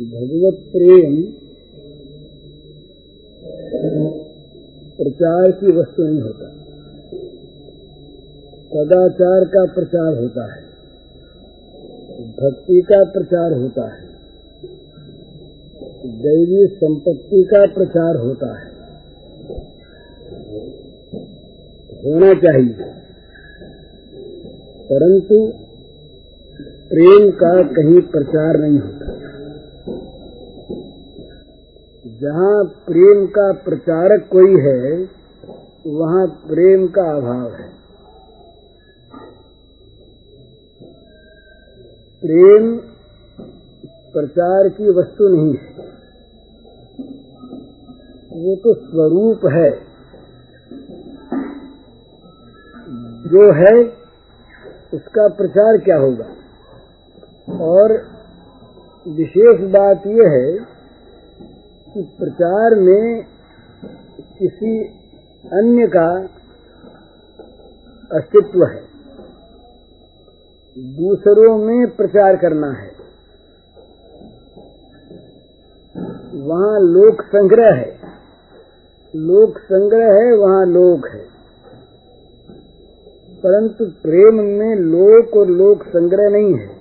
भगवत प्रेम प्रचार की वस्तु नहीं होता। सदाचार का प्रचार होता है। भक्ति का प्रचार होता है। दैवी संपत्ति का प्रचार होता है। होना चाहिए। परंतु प्रेम का कहीं प्रचार नहीं होता। जहाँ प्रेम का प्रचारक कोई है, वहाँ प्रेम का अभाव है। प्रेम प्रचार की वस्तु नहीं है। वो तो स्वरूप है। जो है, उसका प्रचार क्या होगा? और विशेष बात यह है कि प्रचार में किसी अन्य का अस्तित्व है। दूसरों में प्रचार करना है। वहाँ लोक संग्रह है। लोक संग्रह है, वहाँ लोक है। परंतु प्रेम में लोक और लोक संग्रह नहीं है।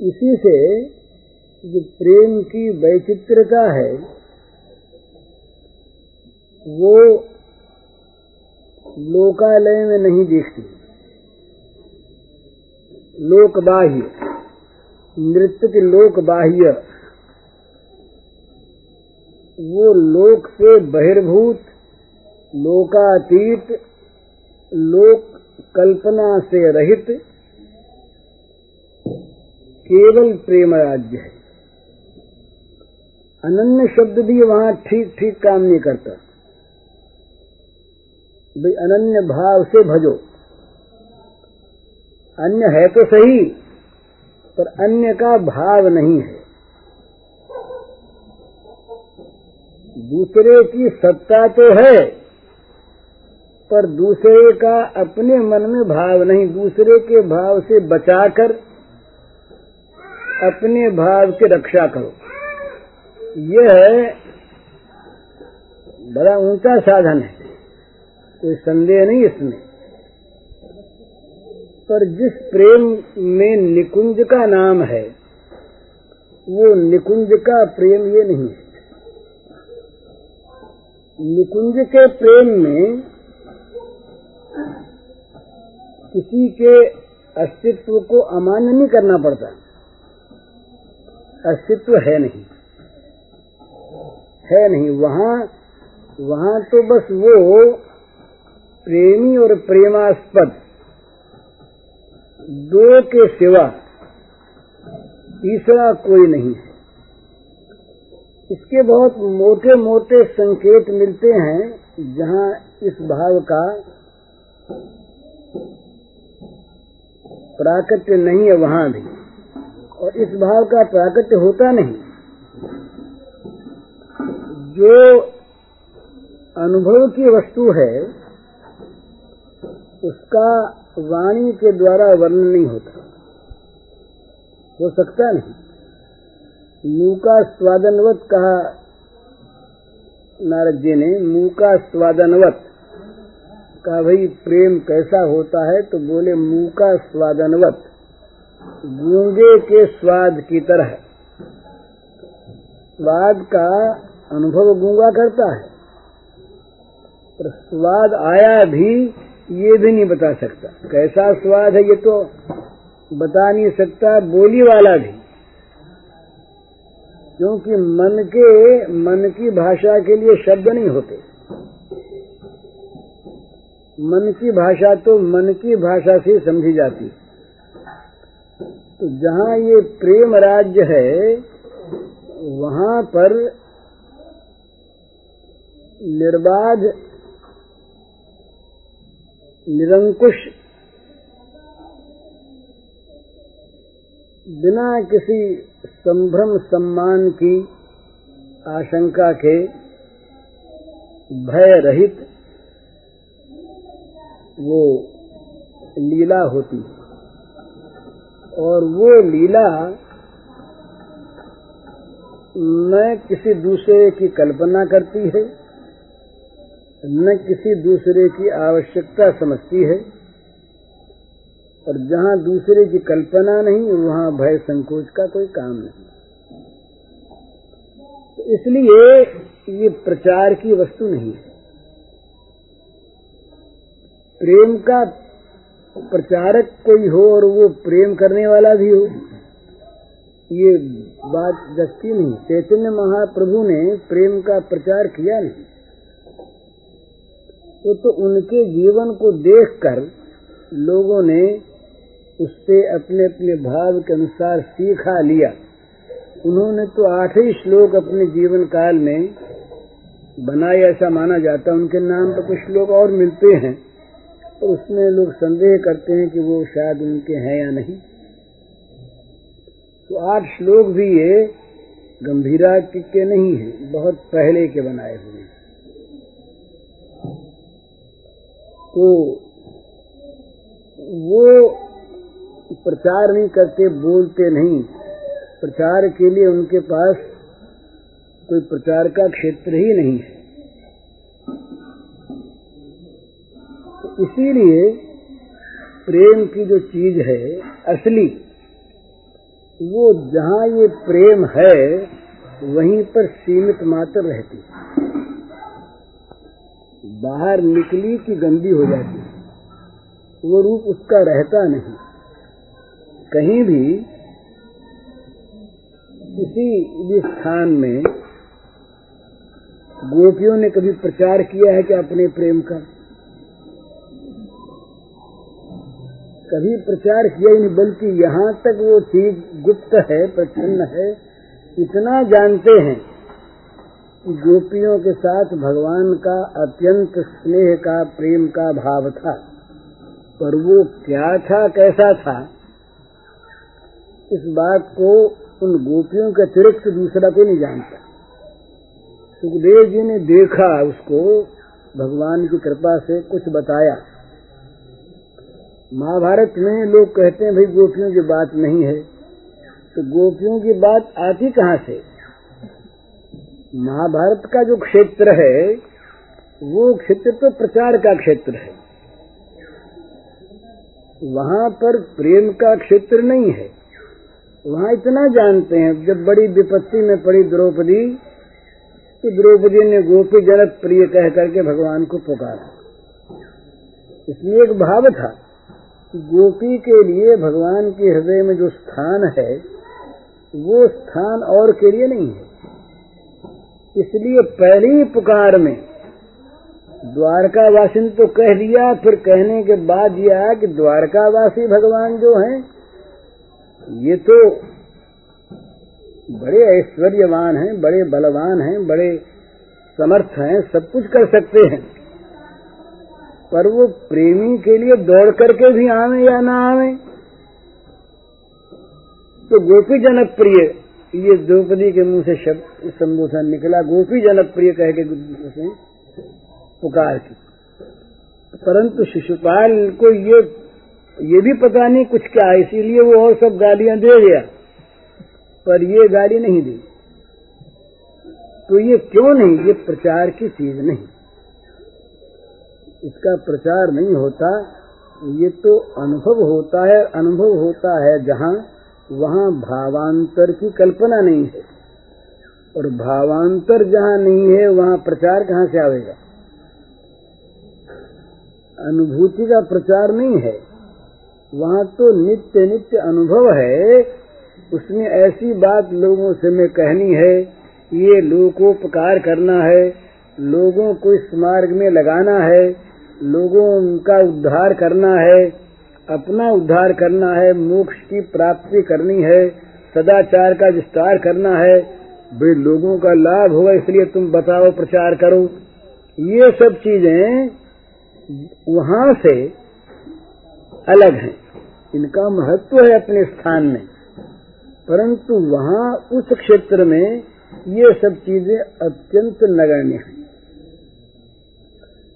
इसी से जो प्रेम की वैचित्रता है, वो लोकालय में नहीं दिखती। लोक बाह्य नृत्य के लोक बाह्य वो लोक से बहिर्भूत, लोकातीत, लोक कल्पना से रहित, केवल प्रेम राज्य है। अनन्य शब्द भी वहाँ ठीक ठीक काम नहीं करता। भाई, अनन्य भाव से भजो। अन्य है तो सही, पर अन्य का भाव नहीं है। दूसरे की सत्ता तो है, पर दूसरे का अपने मन में भाव नहीं। दूसरे के भाव से बचाकर अपने भाव की रक्षा करो। यह बड़ा ऊँचा साधन है। कोई संदेह नहीं इसमें। पर जिस प्रेम में निकुंज का नाम है, वो निकुंज का प्रेम ये नहीं है। निकुंज के प्रेम में किसी के अस्तित्व को अमान्य नहीं करना पड़ता। अस्तित्व है नहीं। है नहीं, वहाँ वहाँ तो बस वो प्रेमी और प्रेमास्पद दो के सिवा तीसरा कोई नहीं है। इसके बहुत मोटे मोटे संकेत मिलते हैं, जहाँ इस भाव का प्राकट्य नहीं है वहाँ भी। और इस भाव का प्राकट्य होता नहीं। जो अनुभव की वस्तु है, उसका वाणी के द्वारा वर्णन नहीं होता। हो सकता नहीं। मुँह का स्वादनवत कहा नारद जी ने मुँह का स्वादनवत कहा, भाई, प्रेम कैसा होता है तो बोले मुँह का स्वादनवत गूँगे के स्वाद की तरह स्वाद का अनुभव गूँगा करता है। पर स्वाद आया भी ये भी नहीं बता सकता। कैसा स्वाद है ये तो बता नहीं सकता, बोली वाला भी। क्योंकि मन के, मन की भाषा के लिए शब्द नहीं होते। मन की भाषा तो मन की भाषा से समझी जाती तो जहाँ ये प्रेम राज्य है, वहाँ पर निर्बाध, निरंकुश, बिना किसी संभ्रम सम्मान की आशंका के भय रहित वो लीला होती और वो लीला न किसी दूसरे की कल्पना करती है न किसी दूसरे की आवश्यकता समझती है, और जहाँ दूसरे की कल्पना नहीं, वहाँ भय संकोच का कोई काम नहीं। तो इसलिए ये प्रचार की वस्तु नहीं है। प्रेम का प्रचारक कोई हो और वो प्रेम करने वाला भी हो, ये बात जस्ती नहीं। चैतन्य महाप्रभु ने प्रेम का प्रचार किया नहीं। वो तो उनके जीवन को देखकर लोगों ने उससे अपने अपने भाव के अनुसार सीखा लिया। उन्होंने तो आठ ही श्लोक अपने जीवन काल में बनाए ऐसा माना जाता उनके नाम पर कुछ श्लोक और मिलते हैं तो उसमें लोग संदेह करते हैं कि वो शायद उनके हैं या नहीं। तो आठ श्लोक भी ये गंभीरा के नहीं है, बहुत पहले के बनाए हुए तो वो प्रचार नहीं करते, बोलते नहीं। प्रचार के लिए उनके पास कोई प्रचार का क्षेत्र ही नहीं है। तो इसीलिए प्रेम की जो चीज़ है, असली, वो जहाँ ये प्रेम है, वहीं पर सीमित मात्र रहती बाहर निकली की गंदी हो जाती है। वो रूप उसका रहता नहीं। कहीं भी किसी भी स्थान में गोपियों ने कभी प्रचार किया है कि अपने प्रेम का? कभी प्रचार किया ही नहीं, बल्कि यहाँ तक वो चीज़ गुप्त है प्रच्छन्न है, इतना जानते हैं गोपियों के साथ भगवान का अत्यंत स्नेह का, प्रेम का भाव था। पर वो क्या था, कैसा था? इस बात को उन गोपियों के अतिरिक्त दूसरा कोई नहीं जानता। सुखदेव जी ने देखा उसको, भगवान की कृपा से कुछ बताया। महाभारत में लोग कहते हैं, भाई, गोपियों की बात नहीं है। तो गोपियों की बात आती कहाँ से? महाभारत का जो क्षेत्र है, वो क्षेत्र तो प्रचार का क्षेत्र है। वहाँ पर प्रेम का क्षेत्र नहीं है। वहाँ इतना जानते हैं, जब बड़ी विपत्ति में पड़ी द्रौपदी तो द्रौपदी ने गोपी जनक प्रिय कह करके भगवान को पुकारा। इसलिए एक भाव था गोपी के लिए भगवान के हृदय में जो स्थान है, वो स्थान और के लिए नहीं है। इसलिए पहली पुकार में द्वारका द्वारकावासी तो कह दिया, फिर कहने के बाद यह आया कि द्वारकावासी भगवान जो हैं, ये तो बड़े ऐश्वर्यवान हैं, बड़े बलवान हैं, बड़े समर्थ हैं, सब कुछ कर सकते हैं। पर वो प्रेमी के लिए दौड़ करके भी आवे या ना आवे तो गोपी जनक प्रिय ये द्रौपदी के मुँह से शब्द संबोधन निकला। गोपी जनक प्रिय कह के पुकार की। परंतु शिशुपाल को ये ये भी पता नहीं कुछ क्या, इसीलिए वो और सब गालियाँ दे गया। पर ये गाली नहीं दी। तो ये क्यों नहीं? ये प्रचार की चीज़ नहीं। इसका प्रचार नहीं होता। ये तो अनुभव होता है, अनुभव होता है जहाँ वहाँ भावांतर की कल्पना नहीं है। और भावांतर जहाँ नहीं है, वहाँ प्रचार कहाँ से आवेगा? अनुभूति का प्रचार नहीं है। वहाँ तो नित्य नित्य अनुभव है। उसमें ऐसी बात लोगों से मैं कहनी है, ये लोगोपकार करना है, लोगों को इस मार्ग में लगाना है, लोगों का उद्धार करना है अपना उद्धार करना है, मोक्ष की प्राप्ति करनी है, सदाचार का विस्तार करना है, वे लोगों का लाभ होगा, इसलिए तुम बताओ, प्रचार करो। ये सब चीज़ें वहाँ से अलग हैं। इनका महत्व है अपने स्थान में। परंतु वहाँ, उस क्षेत्र में, ये सब चीज़ें अत्यंत नगण्य हैं।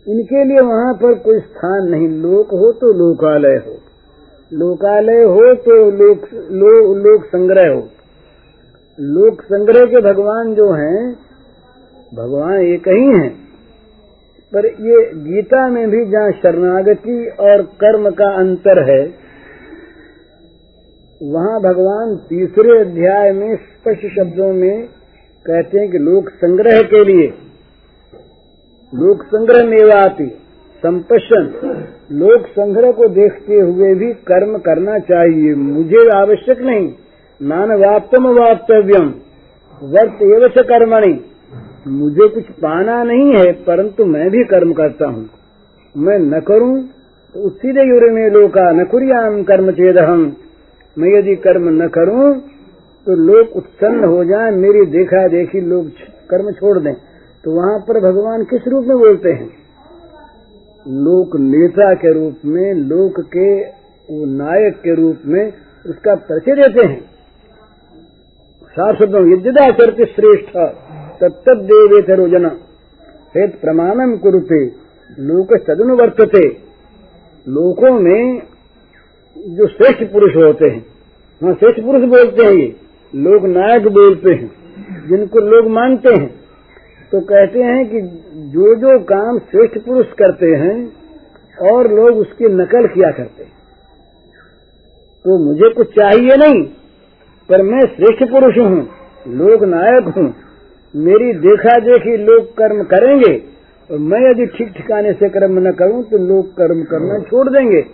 इनके लिए वहाँ पर कोई स्थान नहीं। लोक हो तो लोकालय हो। लोकालय हो तो लोक लो, लोक संग्रह हो। लोक संग्रह के भगवान जो हैं भगवान एक ही हैं। पर ये गीता में भी जहाँ शरणागति और कर्म का अंतर है वहाँ भगवान तीसरे अध्याय में स्पष्ट शब्दों में कहते हैं कि लोक संग्रह के लिए लोक संग्रह मेवा मेवाती संपशन लोक संग्रह को देखते हुए भी कर्म करना चाहिए। मुझे आवश्यक नहीं। नान वाप्तम वाप्तव्यम। वर्त एवं कर्मणि। मुझे कुछ पाना नहीं है, परंतु मैं भी कर्म करता हूँ। मैं न करूँ तो दे युरे में लोका न कुरियाम कर्म चेद हम मैं यदि कर्म न करूँ तो लोग उत्सन्न हो जाए, मेरी देखा देखी लोग कर्म छोड़ दें। तो वहाँ पर भगवान किस रूप में बोलते हैं? लोक नेता के रूप में, लोक के नायक के रूप में उसका परिचय देते हैं। साफ़ शब्दों यद्यदाचरते श्रेष्ठ तत्त देवे रोजना हेत प्रमाणम कुरुते, लोक सदनुवर्तते लोकों में जो श्रेष्ठ पुरुष होते हैं, वहाँ श्रेष्ठ पुरुष बोलते हैं ये लोग नायक बोलते हैं, जिनको लोग मानते हैं। तो कहते हैं कि जो जो काम श्रेष्ठ पुरुष करते हैं, और लोग उसकी नकल किया करते हैं। तो मुझे कुछ चाहिए नहीं, पर मैं श्रेष्ठ पुरुष हूँ लोग नायक हूँ। मेरी देखा देखी लोग कर्म करेंगे, और मैं यदि ठीक ठिकाने से कर्म न करूँ तो लोग कर्म करना छोड़ देंगे।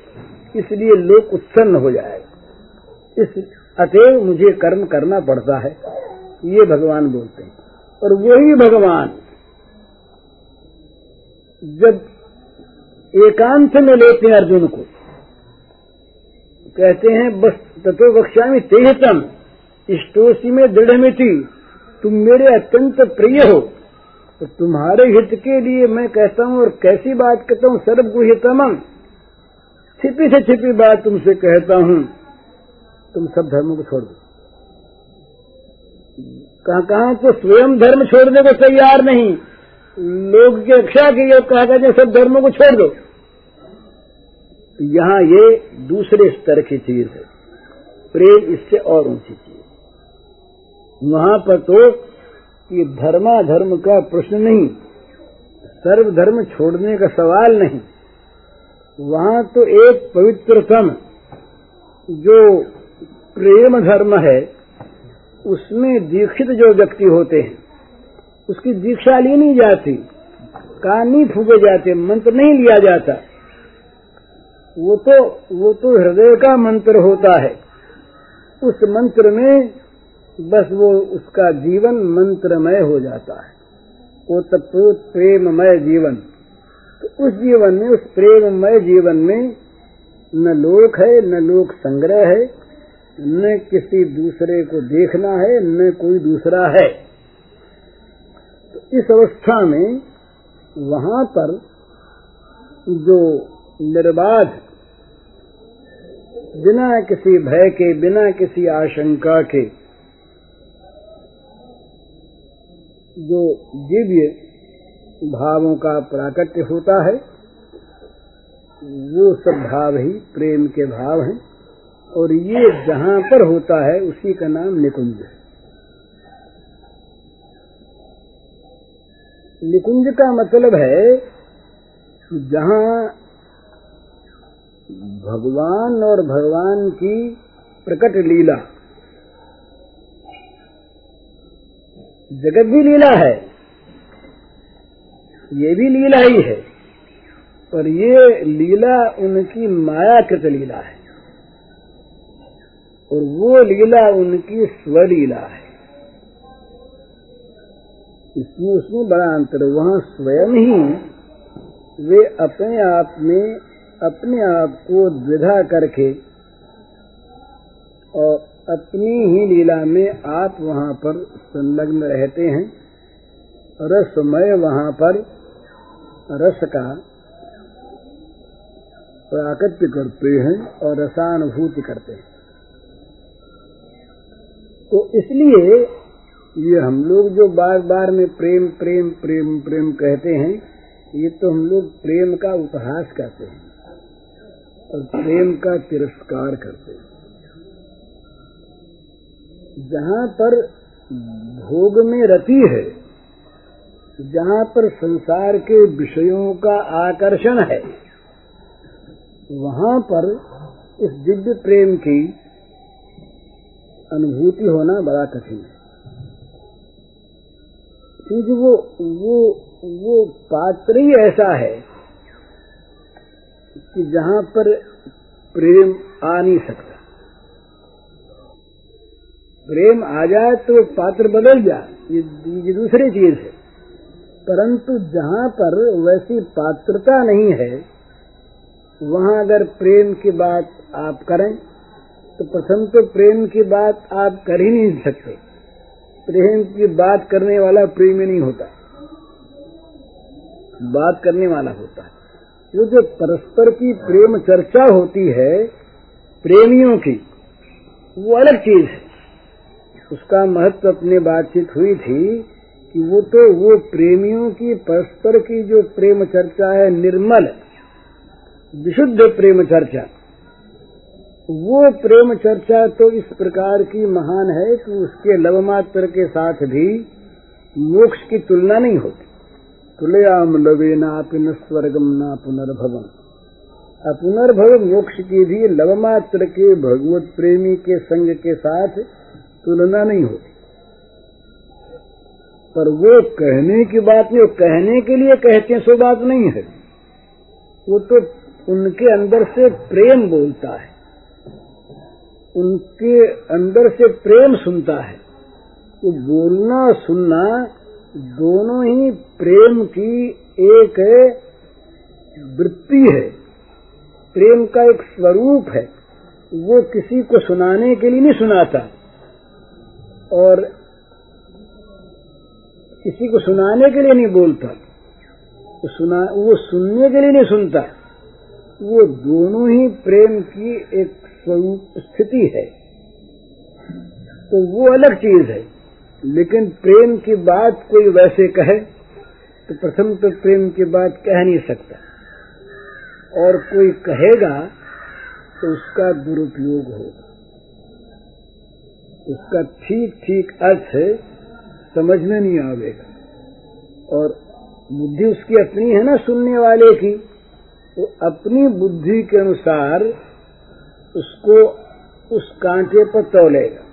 इसलिए लोग उत्सन्न हो जाएगा इस अतएव मुझे कर्म करना पड़ता है। ये भगवान बोलते हैं। और वही भगवान, जब एकांत में लेते हैं अर्जुन को, कहते हैं, बस तत्व बख्शामी तेहतम इष्टोसी में दृढ़ मिति तुम मेरे अत्यंत प्रिय हो तो तुम्हारे हित के लिए मैं कहता हूँ और कैसी बात कहता हूँ, सर्वगुहितम, छिपी से छिपी बात तुमसे कहता हूँ, तुम सब धर्मों को छोड़ दो। कहा कहा तो स्वयं धर्म छोड़ने को तैयार नहीं। लोग की रक्षा के की कहा कहते सब धर्मों को छोड़ दो। यहाँ ये दूसरे स्तर की चीज़ है। प्रेम इससे और ऊँची चीज़। वहाँ पर तो ये धर्मा धर्म का प्रश्न नहीं सर्व धर्म छोड़ने का सवाल नहीं। वहाँ तो एक पवित्रतम जो प्रेम धर्म है उसमें दीक्षित जो व्यक्ति होते हैं, उसकी दीक्षा ली नहीं जाती, कान नहीं फूके जाते, मंत्र नहीं लिया जाता। वो तो वो तो हृदय का मंत्र होता है। उस मंत्र में बस वो उसका जीवन मंत्रमय हो जाता है। वो तत्पूत प्रेममय जीवन। तो उस जीवन में, उस प्रेममय जीवन में न लोक है, न लोक संग्रह है न किसी दूसरे को देखना है, न कोई दूसरा है। तो इस अवस्था में वहाँ पर जो निर्बाध, बिना किसी भय के, बिना किसी आशंका के, जो दिव्य भावों का प्राकट्य होता है, वो सब भाव ही प्रेम के भाव हैं। और ये जहाँ पर होता है, उसी का नाम निकुंज है। निकुंज का मतलब है जहाँ भगवान और भगवान की प्रकट लीला, जगत भी लीला है, ये भी लीला ही है, पर ये लीला उनकी मायाकृत लीला है। और वो लीला उनकी स्वलीला है। इसमें उसमें बड़ा अंतर वहाँ स्वयं ही वे अपने आप में अपने आप को द्विधा करके और अपनी ही लीला में आप वहाँ पर संलग्न रहते हैं। रसमय वहाँ पर रस का प्राकट्य करते हैं और रसानुभूति करते हैं। तो इसलिए ये हम लोग जो बार बार में प्रेम प्रेम प्रेम प्रेम कहते हैं, ये तो हम लोग प्रेम का उपहास करते हैं और प्रेम का तिरस्कार करते हैं। जहाँ पर भोग में रति है, जहाँ पर संसार के विषयों का आकर्षण है, वहाँ पर इस दिव्य प्रेम की अनुभूति होना बड़ा कठिन है। क्योंकि वो वो वो पात्र ही ऐसा है कि जहाँ पर प्रेम आ नहीं सकता। प्रेम आ जाए तो पात्र बदल जाए ये, ये दूसरी चीज़ है। परंतु जहाँ पर वैसी पात्रता नहीं है वहाँ अगर प्रेम की बात आप करें तो प्रथम तो प्रेम की बात आप कर ही नहीं सकते। प्रेम की बात करने वाला प्रेम नहीं होता। बात करने वाला होता है। जो जो परस्पर की प्रेम चर्चा होती है, प्रेमियों की, वो अलग चीज़ है। उसका महत्व अपने बातचीत हुई थी कि वो तो वो प्रेमियों की, परस्पर की जो प्रेम चर्चा है, निर्मल, विशुद्ध प्रेम चर्चा। वो प्रेम चर्चा तो इस प्रकार की महान है कि उसके लवमात्र के साथ भी मोक्ष की तुलना नहीं होती। तुलयाम लवे ना न स्वर्गम ना पुनर्भवम। पुनर्भव मोक्ष की भी लवमात्र के भगवत प्रेमी के संग के साथ तुलना नहीं होती। पर वो कहने की बात नहीं कहने के लिए कहते हैं, सो बात नहीं है। वो तो उनके अंदर से प्रेम बोलता है। उनके अंदर से प्रेम सुनता है। वो बोलना, सुनना दोनों ही प्रेम की एक वृत्ति है। प्रेम का एक स्वरूप है। वो किसी को सुनाने के लिए नहीं सुनाता। और किसी को सुनाने के लिए नहीं बोलता। वो सुना, वो सुनने के लिए नहीं सुनता। वो दोनों ही प्रेम की एक स्वरूप स्थिति है। तो वो अलग चीज़ है। लेकिन प्रेम की बात कोई वैसे कहे तो प्रथम तो प्रेम की बात कह नहीं सकता। और कोई कहेगा तो उसका दुरुपयोग होगा। उसका ठीक ठीक अर्थ समझ में नहीं आवेगा। और बुद्धि उसकी अपनी है ना सुनने वाले की। तो अपनी बुद्धि के अनुसार उसको उस कांटे पर तोलेगा।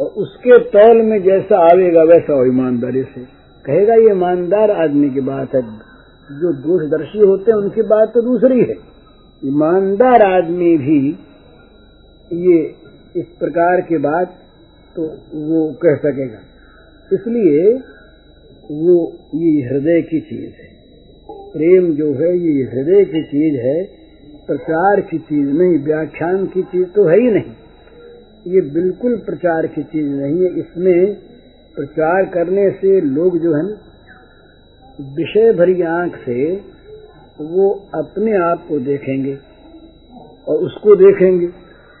और उसके तौल में जैसा आवेगा वैसा हो ईमानदारी से कहेगा, ये ईमानदार आदमी की बात है। जो दूरदर्शी होते हैं, उनकी बात तो दूसरी है। ईमानदार आदमी भी ये इस प्रकार की बात तो वो कह सकेगा। इसलिए वो ये हृदय की चीज़ है। प्रेम जो है, ये हृदय की चीज़ है। प्रचार की चीज़ नहीं, व्याख्यान की चीज़ तो है ही नहीं। ये बिल्कुल प्रचार की चीज़ नहीं है। इसमें प्रचार करने से लोग जो है विषय भरी आँख से वो अपने आप को देखेंगे और उसको देखेंगे।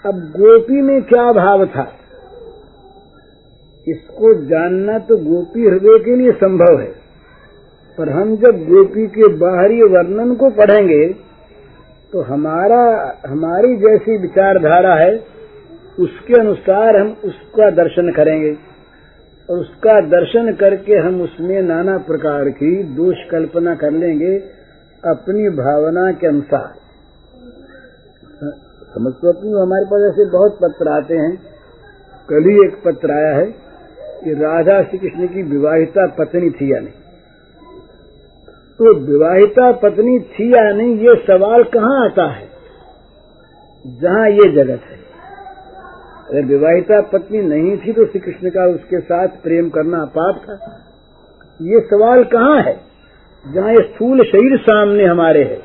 अब गोपी में क्या भाव था? इसको जानना तो गोपी हृदय के लिए संभव है। पर हम जब गोपी के बाहरी वर्णन को पढ़ेंगे तो हमारा, हमारी जैसी विचारधारा है, उसके अनुसार हम उसका दर्शन करेंगे। और उसका दर्शन करके हम उसमें नाना प्रकार की दोष कल्पना कर लेंगे अपनी भावना के अनुसार। समझ तो अपनी? हमारे पास ऐसे बहुत पत्र आते हैं। कल ही एक पत्र आया है कि राधा श्री कृष्ण की विवाहिता पत्नी थी या नहीं? तो विवाहिता पत्नी थी या नहीं, ये सवाल कहाँ आता है? जहाँ ये जगत है। अगर विवाहिता पत्नी नहीं थी तो श्री कृष्ण का उसके साथ प्रेम करना पाप था। ये सवाल कहाँ है? जहाँ ये स्थूल शरीर सामने हमारे है।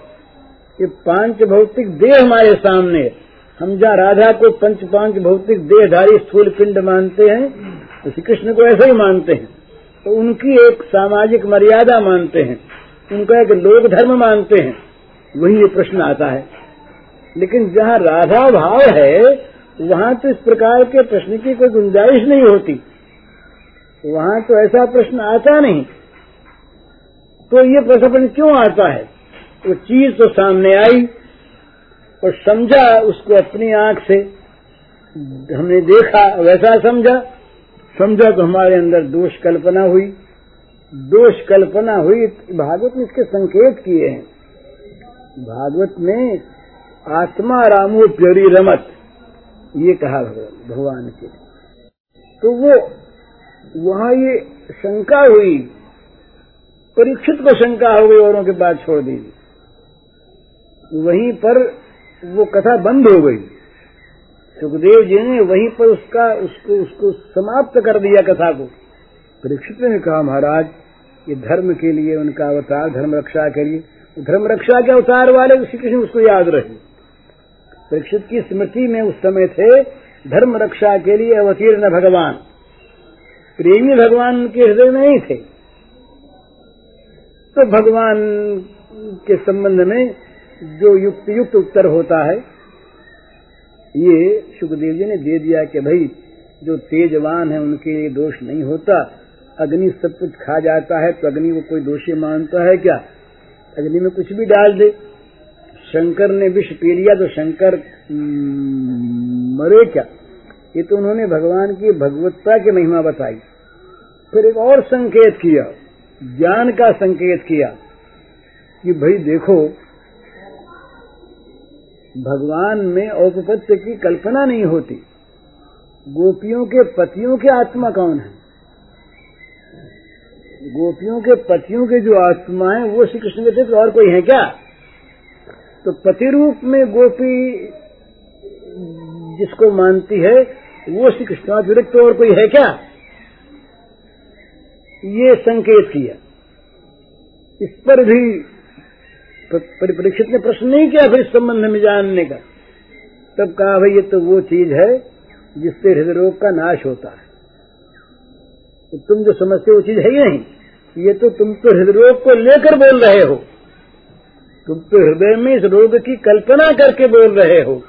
ये पाँच भौतिक देह हमारे सामने है। हम जहाँ राधा को पंच पाँच भौतिक देहधारी स्थूल पिंड मानते हैं तो श्री कृष्ण को ऐसा ही मानते हैं। तो उनकी एक सामाजिक मर्यादा मानते हैं। उनका एक लोक धर्म मानते हैं। वही ये प्रश्न आता है। लेकिन जहाँ राधा भाव है, वहाँ तो इस प्रकार के प्रश्न की कोई गुंजाइश नहीं होती। वहाँ तो ऐसा प्रश्न आता नहीं। तो ये प्रश्न क्यों आता है? वो चीज़ तो सामने आई और समझा उसको अपनी आँख से। हमने देखा, वैसा समझा। समझा तो हमारे अंदर दोष कल्पना हुई। दोष कल्पना हुई, भागवत ने इसके संकेत किए हैं। भागवत में, आत्मा रामो प्योरी रमत, ये कहा भगवान के। तो वो, वहाँ ये शंका हुई, परीक्षित को शंका हो गई, औरों के बाद छोड़ दीजिए वहीं पर वो कथा बंद हो गई। सुखदेव जी ने वहीं पर उसका, उसको उसको समाप्त कर दिया कथा को। परीक्षित ने कहा, महाराज, ये धर्म के लिए, उनका अवतार, धर्म रक्षा के लिए धर्म रक्षा के अवतार वाले श्री कृष्ण उसको याद रहे। परीक्षित की स्मृति में उस समय थे, धर्म रक्षा के लिए अवतीर्ण भगवान। प्रेमी भगवान के हृदय में ही थे। तो भगवान के संबंध में जो युक्त युक्त उत्तर होता है, ये सुखदेव जी ने दे दिया कि भाई, जो तेजवान है, उनके लिए दोष नहीं होता। अग्नि सब कुछ खा जाता है तो अग्नि को कोई दोषी मानता है क्या? अग्नि में कुछ भी डाल दे। शंकर ने विष पी लिया तो शंकर मरे क्या? ये तो उन्होंने भगवान की भगवत्ता की महिमा बताई। फिर एक और संकेत किया, ज्ञान का संकेत किया, कि भाई देखो, भगवान में औपपत्य की कल्पना नहीं होती। गोपियों के पतियों के आत्मा कौन है? गोपियों के पतियों के जो आत्मा है, वो श्री कृष्ण के और कोई है क्या? तो पति रूप में गोपी जिसको मानती है, वो श्री कृष्णातिरिक्त और कोई है क्या? ये संकेत किया। इस पर भी परीक्षित ने प्रश्न नहीं किया फिर इस संबंध में जानने का। तब कहा, भाई, ये तो वो चीज़ है जिससे हृदय रोग का नाश होता है। तो तुम जो समझते वो चीज़ है ही नहीं। ये तो तुम तो हृदय रोग को लेकर बोल रहे हो। तुम तो हृदय में इस रोग की कल्पना करके बोल रहे हो।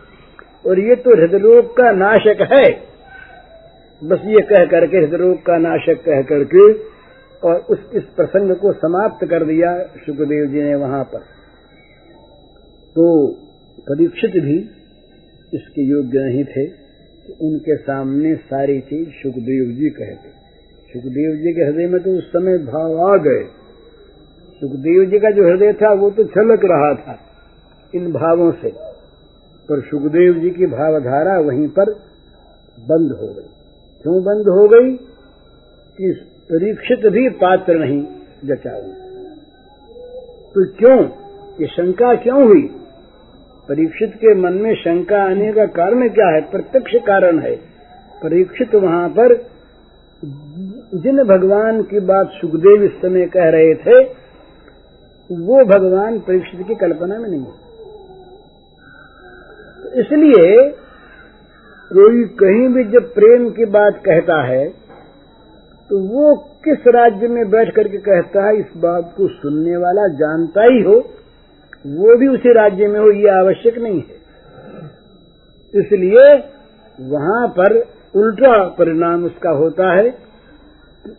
और ये तो हृदय रोग का नाशक है। बस ये कह करके हृदय रोग का नाशक कह करके और उस इस प्रसंग को समाप्त कर दिया सुखदेव जी ने वहाँ पर। तो परीक्षित भी इसके योग्य नहीं थे। कि उनके सामने सारी चीज़ सुखदेव जी कहते। सुखदेव जी के हृदय में तो उस समय भाव आ गए। सुखदेव जी का जो हृदय था, वो तो छलक रहा था इन भावों से। पर सुखदेव जी की भावधारा वहीं पर बंद हो गई। क्यों बंद हो गई? कि परीक्षित भी पात्र नहीं जचा तो क्यों? ये शंका क्यों हुई? परीक्षित के मन में शंका आने का कारण क्या है? प्रत्यक्ष कारण है। परीक्षित वहाँ पर जिन भगवान की बात सुखदेव इस समय कह रहे थे, वो भगवान परीक्षित की कल्पना में नहीं तो इसलिए कोई कहीं भी जब प्रेम की बात कहता है तो वो किस राज्य में बैठ करके कहता है, इस बात को सुनने वाला जानता ही हो, वो भी उसी राज्य में हो, ये आवश्यक नहीं है। इसलिए वहाँ पर उल्टा परिणाम उसका होता है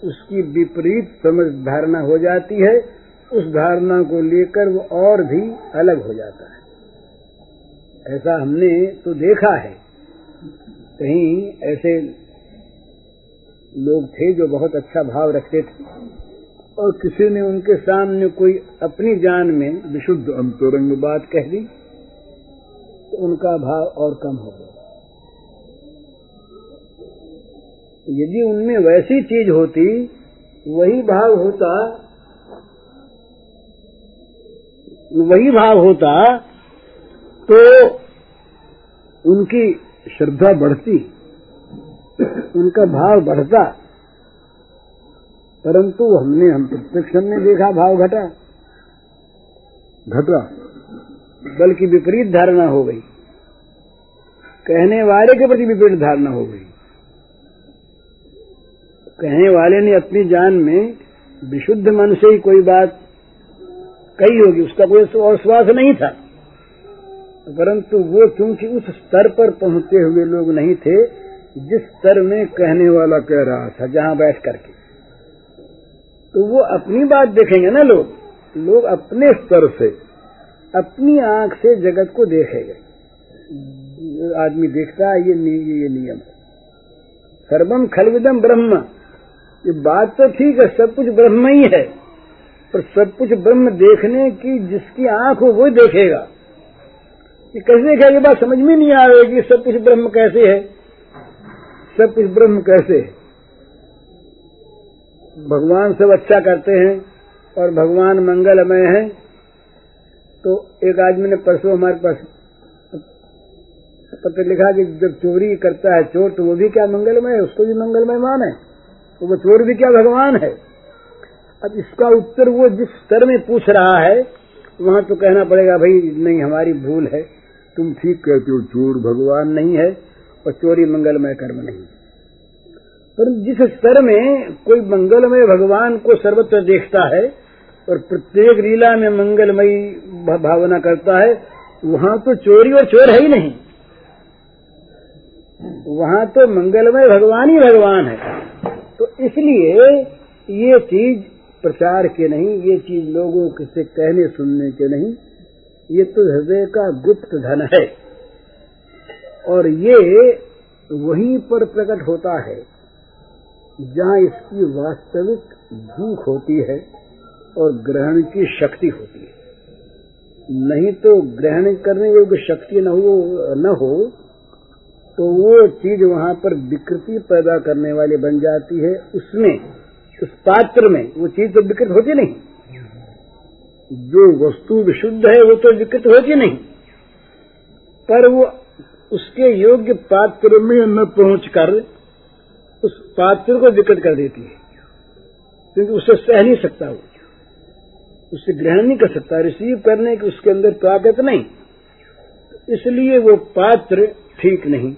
उसकी विपरीत समझ धारणा हो जाती है, उस धारणा को लेकर वो और भी अलग हो जाता है। ऐसा हमने तो देखा है। कहीं ऐसे लोग थे जो बहुत अच्छा भाव रखते थे, और किसी ने उनके सामने कोई अपनी जान में विशुद्ध अंतरंग बात कह दी तो उनका भाव और कम हो गया। यदि उनमें वैसी चीज़ होती, वही भाव होता, वही भाव होता तो उनकी श्रद्धा बढ़ती, उनका भाव बढ़ता। परंतु हमने, हम प्रत्यक्ष हमने देखा, भाव घटा। घटा। बल्कि विपरीत धारणा हो गई। कहने वाले के प्रति विपरीत धारणा हो गई। कहने वाले ने अपनी जान में विशुद्ध मन से ही कोई बात कही होगी, उसका कोई विश्वास नहीं था। परंतु वो क्योंकि उस स्तर पर पहुँचे हुए लोग नहीं थे, जिस स्तर में कहने वाला कह रहा था, जहाँ बैठ करके। तो वो अपनी बात देखेंगे ना लोग? लोग अपने स्तर से, अपनी आँख से जगत को देखेगा। आदमी देखता है, ये ये नियम है। सर्वम खलविदम ब्रह्म। ये बात तो ठीक है, सब कुछ ब्रह्म ही है। पर सब कुछ ब्रह्म देखने की जिसकी आँख हो, वो देखेगा। ये कैसे देखा ये बात समझ में नहीं आ रही कि सब कुछ ब्रह्म कैसे है। सब कुछ ब्रह्म कैसे है? भगवान सब अच्छा करते हैं और भगवान मंगलमय है। तो एक आदमी ने परसों हमारे पास पत्र लिखा कि जब चोरी करता है चोर तो वो भी क्या मंगलमय है? उसको भी मंगलमय मान है। तो वो चोर भी क्या भगवान है? अब इसका उत्तर वो जिस स्तर में पूछ रहा है, वहाँ तो कहना पड़ेगा, भाई, नहीं, हमारी भूल है। तुम ठीक कहते हो चोर भगवान नहीं है और चोरी मंगलमय कर्म नहीं पर जिस स्तर में कोई मंगलमय भगवान को सर्वत्र देखता है और प्रत्येक लीला में मंगलमयी भावना करता है, वहाँ तो चोरी और चोर है ही नहीं। वहाँ तो मंगलमय भगवान ही भगवान है। तो इसलिए ये चीज़ प्रचार के नहीं, ये चीज़ लोगों से कहने सुनने के नहीं, ये तो हृदय का गुप्त धन है। और ये वहीं पर प्रकट होता है, जहाँ इसकी वास्तविक भूख होती है और ग्रहण की शक्ति होती है। नहीं तो ग्रहण करने योग्य शक्ति न हो न हो तो वो चीज़ वहाँ पर विकृति पैदा करने वाली बन जाती है। उसमें, उस पात्र में वो चीज़ तो विकृत होती नहीं। जो वस्तु विशुद्ध है, वो तो विकृत होती नहीं। पर वो उसके योग्य पात्र में न पहुंचकर उस पात्र को विकृत कर देती है। क्योंकि उसे सह नहीं सकता वो। उसे ग्रहण नहीं कर सकता रिसीव करने की उसके अंदर ताकत नहीं। इसलिए वो पात्र ठीक नहीं।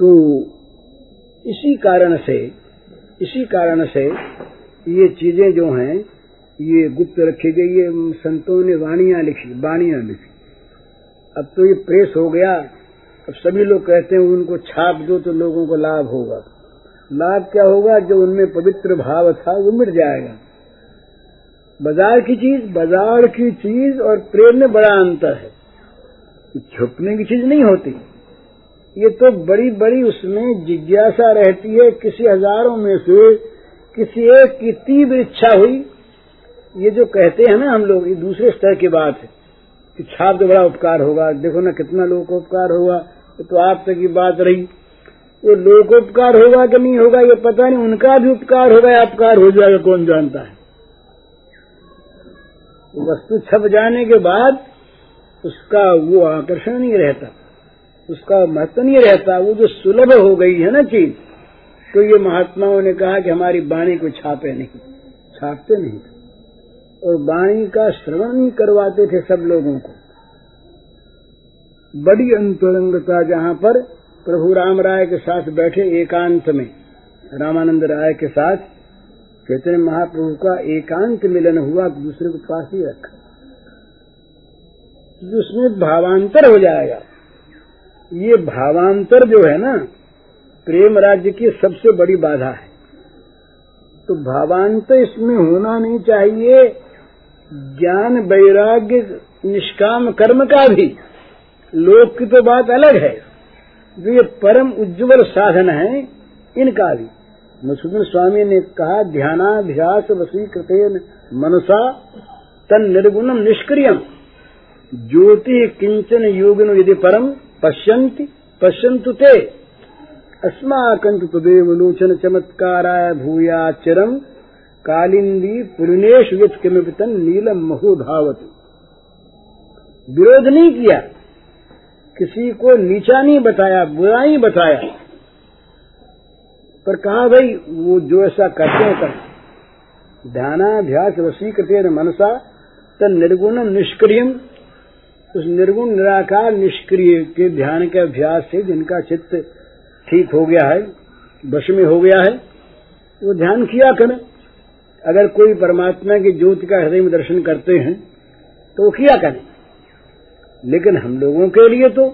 तो इसी कारण से, इसी कारण से ये चीज़ें जो हैं, ये गुप्त रखी गई, ये संतों ने वाणियाँ लिखी वाणियाँ लिखी। अब तो ये प्रेस हो गया। अब सभी लोग कहते हैं, उनको छाप दो तो लोगों को लाभ होगा। लाभ क्या होगा? जो उनमें पवित्र भाव था, वो मिट जाएगा। बाज़ार की चीज़, बाज़ार की चीज़ और प्रेम में बड़ा अंतर है। छुपने की चीज़ नहीं होती। ये तो बड़ी बड़ी उसमें जिज्ञासा रहती है, किसी हज़ारों में से किसी एक की तीव्र इच्छा हुई। ये जो कहते हैं ना हम लोग, ये दूसरे स्तर की बात है। कि छाप तो बड़ा उपकार होगा। देखो ना कितना लोगों को उपकार होगा तो आप तक की बात रही। वो लोकोपकार होगा कि नहीं होगा, ये पता नहीं। उनका भी उपकार होगा या उपकार हो जाएगा, कौन जानता है? वस्तु छप जाने के बाद उसका वो आकर्षण नहीं रहता। उसका महत्व नहीं रहता, वो जो सुलभ हो गई है ना चीज़ तो ये महात्माओं ने कहा कि हमारी वाणी को छापे नहीं, छापते नहीं और वाणी का श्रवण नहीं करवाते थे सब लोगों को। बड़ी अंतरंगता जहाँ पर प्रभु राम राय के साथ बैठे एकांत में, रामानंद राय के साथ चैतन्य महाप्रभु का एकांत मिलन हुआ दूसरे को पास ही रखा। उसमें भावांतर हो जाएगा। ये भावांतर जो है ना, प्रेम राज्य की सबसे बड़ी बाधा है। तो भावांतर इसमें होना नहीं चाहिए, ज्ञान, वैराग्य, निष्काम, कर्म का भी। लोक की तो बात अलग है। जो ये परम उज्जवल साधन है, इनका भी। मधुसूदन स्वामी ने कहा ध्यानाभ्यास वसीकृत मनसा तन निर्गुणम निष्क्रियम। ज्योति किंचन योगिन यदि परम पश्यन्ति, पश्यन्तु ते। अस्माकन्तु तदेव लोचन चमत्काराय भूयाचरम कालिंदी पूर्णेश यथ किमित नीलम महो धावत। विरोध नहीं किया? किसी को नीचा नहीं बताया, बुरा नहीं बताया। पर कहा भाई, वो जो ऐसा करते हैं कर ध्यानाध्यास वसीकृत मनसा, तन निर्गुण निष्क्रियम उस निर्गुण निराकार निष्क्रिय के ध्यान के अभ्यास से जिनका चित्त ठीक हो गया है वश में हो गया है, वो ध्यान किया करें। अगर कोई परमात्मा की ज्योति का हृदय में दर्शन करते हैं तो वो किया करें। लेकिन हम लोगों के लिए तो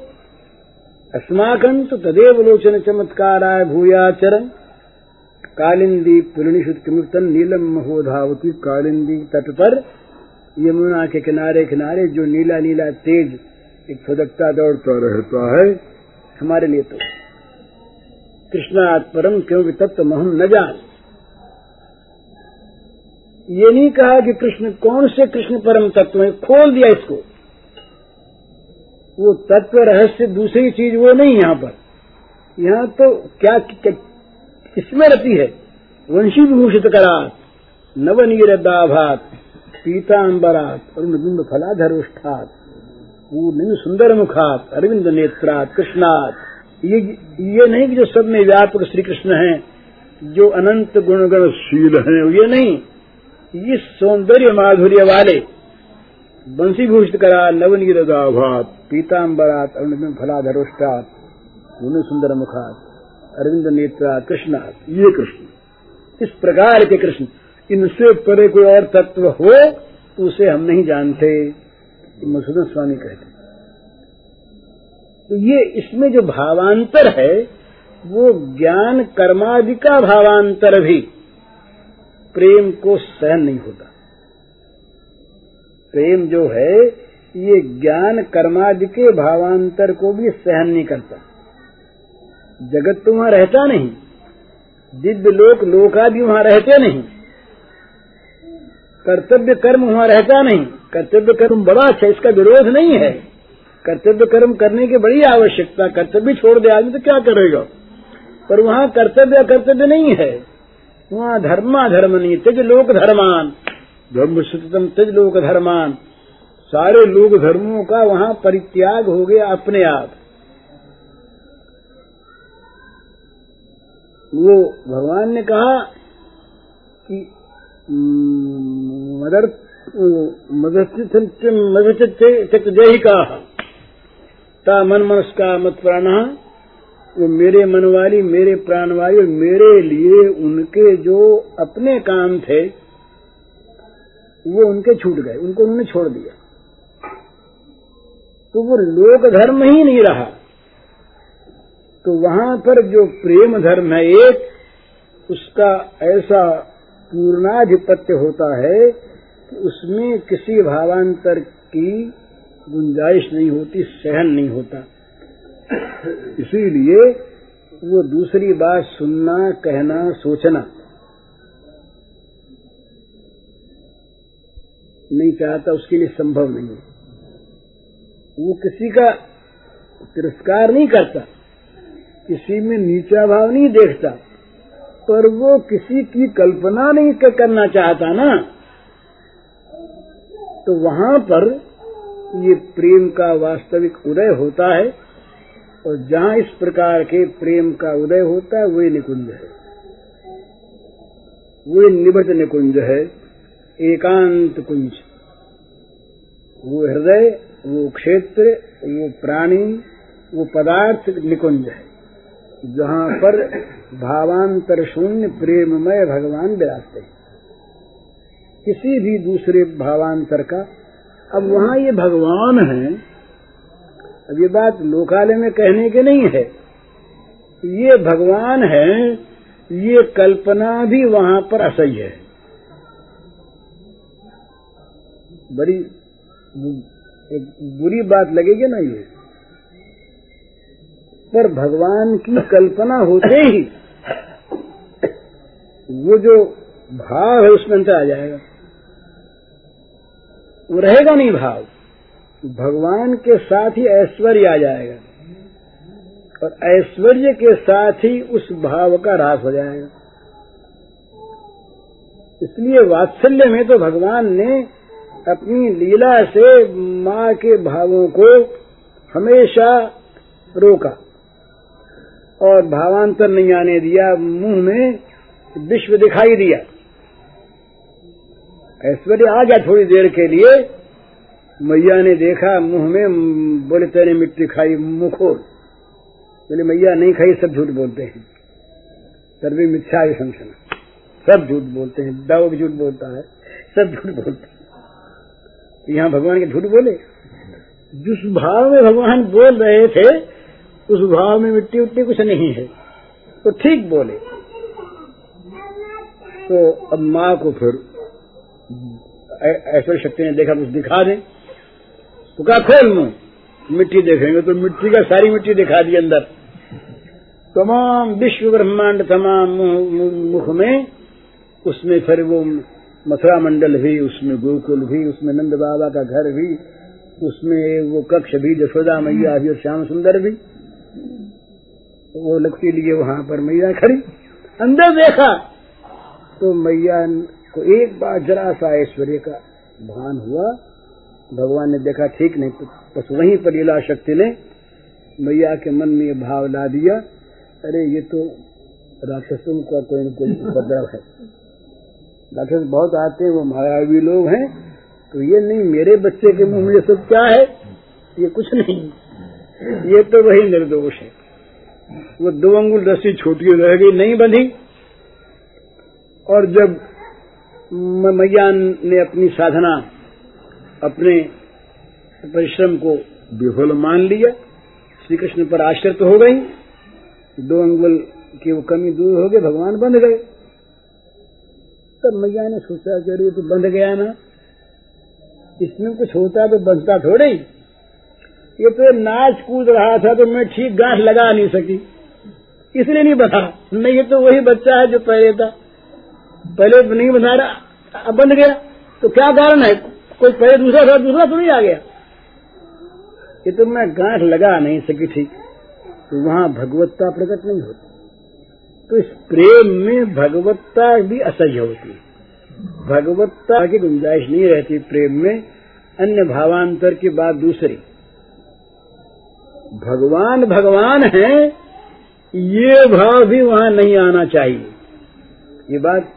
अस्माकंत तदेव लोचन चमत्काराय भूयाचरण कालिंदी पुलिनिषुत किमुक्तन नीलम महोधावती कालिंदी तट पर यमुना के किनारे किनारे जो नीला नीला तेज एक फुदकता दौड़ता रहता है हमारे लिए तो। कृष्णात् परम क्योंकि तत्व महम न जान। ये नहीं कहा कि कृष्ण कौन से कृष्ण परम तत्व है खोल दिया इसको। वो तत्व रहस्य दूसरी चीज़ वो नहीं यहाँ पर। यहाँ तो क्या, किसमें रहती है। वंशी विभूषित करात नवनीर दाभात पीताम्बरात और बिंब फलाधरुष्ठात पूर्ण सुंदर मुखात अरविंद नेत्रात कृष्णात। ये ये नहीं कि जो सब में व्यापक श्री कृष्ण है, जो अनंत गुणगणशील हैं, ये नहीं। ये सौंदर्य माधुर्य वाले, बंशीभूषित करा नवनीर गाभात पीताम्बरात अरुण फलाधरोष्टात पूर्ण सुंदर मुखात अरविंद नेत्रा कृष्णात। ये कृष्ण। इस प्रकार के कृष्ण इनसे परे कोई और तत्व हो तो उसे हम नहीं जानते। मधुसूदन स्वामी कहते तो ये इसमें जो भावांतर है, वो ज्ञान कर्मादि का भावांतर भी प्रेम को सहन नहीं होता। प्रेम जो है, ये ज्ञान कर्मादि के भावांतर को भी सहन नहीं करता। जगत तो वहाँ रहता नहीं, दिव्य लोक लोकादि वहाँ रहते नहीं। कर्तव्य कर्म वहाँ रहता नहीं। कर्तव्य कर्म बड़ा अच्छा इसका विरोध नहीं है। कर्तव्य कर्म करने की बड़ी आवश्यकता, कर्तव्य छोड़ दे आदमी तो क्या करेगा? पर वहाँ कर्तव्य कर्तव्य नहीं है। वहाँ धर्मा धर्म नहीं तेज लोक धर्मान। धर्म सतम तेज लोक धर्मान। सारे लोक धर्मों का वहाँ परित्याग हो गया अपने आप। वो भगवान ने कहा कि मदर मदचित जय का ता मन मनस का मत प्राण। वो मेरे मन वाली मेरे प्राण वाली और मेरे लिए उनके जो अपने काम थे, वो उनके छूट गए, उनको उन्होंने छोड़ दिया। तो वो लोक धर्म ही नहीं रहा। तो वहाँ पर जो प्रेम धर्म है एक, उसका ऐसा पूर्णाधिपत्य होता है कि उसमें किसी भावांतर की गुंजाइश नहीं होती, सहन नहीं होता। इसीलिए वो दूसरी बात सुनना, कहना, सोचना। नहीं चाहता, उसके लिए संभव नहीं है। वो किसी का तिरस्कार नहीं करता, किसी में नीचा भाव नहीं देखता। पर वो किसी की कल्पना नहीं करना चाहता ना। तो वहाँ पर ये प्रेम का वास्तविक उदय होता है और जहाँ इस प्रकार के प्रेम का उदय होता है, वही निकुंज है। वही निबट निकुंज है, एकांत कुंज। वो हृदय, वो क्षेत्र, वो प्राणी, वो पदार्थ निकुंज है। जहाँ पर भावांतर शून्य प्रेममय भगवान विराजते किसी भी दूसरे भावांतर का, अब वहाँ ये भगवान है, अब ये बात लोकालय में कहने के नहीं है। ये भगवान है, ये कल्पना भी वहाँ पर असह्य है। बड़ी, एक बुरी बात लगेगी ना ये। पर भगवान की कल्पना होते ही वो जो भाव है उसमें अंतर आ जाएगा। वो रहेगा नहीं भाव। भगवान के साथ ही ऐश्वर्य आ जाएगा। और ऐश्वर्य के साथ ही उस भाव का रास हो जाएगा। इसलिए वात्सल्य में तो भगवान ने अपनी लीला से माँ के भावों को हमेशा रोका। और भावांतर नहीं आने दिया, मुँह में विश्व दिखाई दिया। ऐश्वर्य आ गया थोड़ी देर के लिए। मैया ने देखा, मुँह में बोले तेने मिट्टी खाई मुखोर। बोले, मैया, नहीं खाई, सब झूठ बोलते हैं। सर्वे मिथ्या संशना सब झूठ बोलते हैं। दाव भी झूठ बोलता है। सब झूठ बोलते हैं। यहाँ भगवान के झूठ बोले? जिस भाव में भगवान बोल रहे थे उस भाव में मिट्टी उट्टी कुछ नहीं है। तो ठीक बोले। तो अब माँ को फिर ऐश्वर्य शक्ति ने देखा, कुछ दिखा दें। तो क्या खोल मुँह। मिट्टी देखेंगे तो मिट्टी का सारी मिट्टी दिखा दी अंदर। तमाम विश्व ब्रह्मांड तमाम मुख में, उसमें फिर वो मथुरा मंडल भी, उसमें गोकुल भी, उसमें नंद बाबा का घर भी, उसमें वो कक्ष भी जशोदा मैया भी और श्याम सुंदर भी। वो लगती लिए वहाँ पर मैया खड़ी। अंदर देखा। तो मैया को एक बार जरा सा ऐश्वर्य का भान हुआ। भगवान ने देखा, ठीक नहीं तो बस वहीं पर लीला शक्ति ने मैया के मन में ये भाव ला दिया। अरे, ये तो राक्षसों का कोई न कोई उपद्रव है। राक्षस बहुत आते हैं, वो मायावी लोग हैं। तो ये नहीं, मेरे बच्चे के मुँह में सब क्या है? ये कुछ नहीं। ये तो वही निर्दोष है। वो दो अंगुल रस्सी छोटी रह गई नहीं बंधी। और जब मैया ने अपनी साधना, अपने परिश्रम को विफल मान लिया श्री कृष्ण पर आश्रित हो गई। दो अंगुल की वो कमी दूर हो गई, भगवान बंध गए। तब मैया ने सोचा कि अरे तो बंध गया ना। इसमें कुछ होता तो बंधता थोड़े ही। ये तो नाच कूद रहा था तो मैं ठीक गांठ लगा नहीं सकी। इसलिए नहीं बता नहीं, ये तो वही बच्चा है जो पहले था। पहले नहीं बता रहा, अब बंद गया। तो क्या कारण है? कोई पहले दूसरा था, दूसरा तो नहीं आ गया। ये तो मैं गांठ लगा नहीं सकी ठीक। तो वहाँ भगवत्ता प्रकट नहीं होती। तो इस प्रेम में भगवत्ता भी असह्य होती। है भगवत्ता की गुंजाइश नहीं रहती प्रेम में। अन्य भावांतर की बात दूसरी। भगवान भगवान है ये भाव भी वहाँ नहीं आना चाहिए। ये बात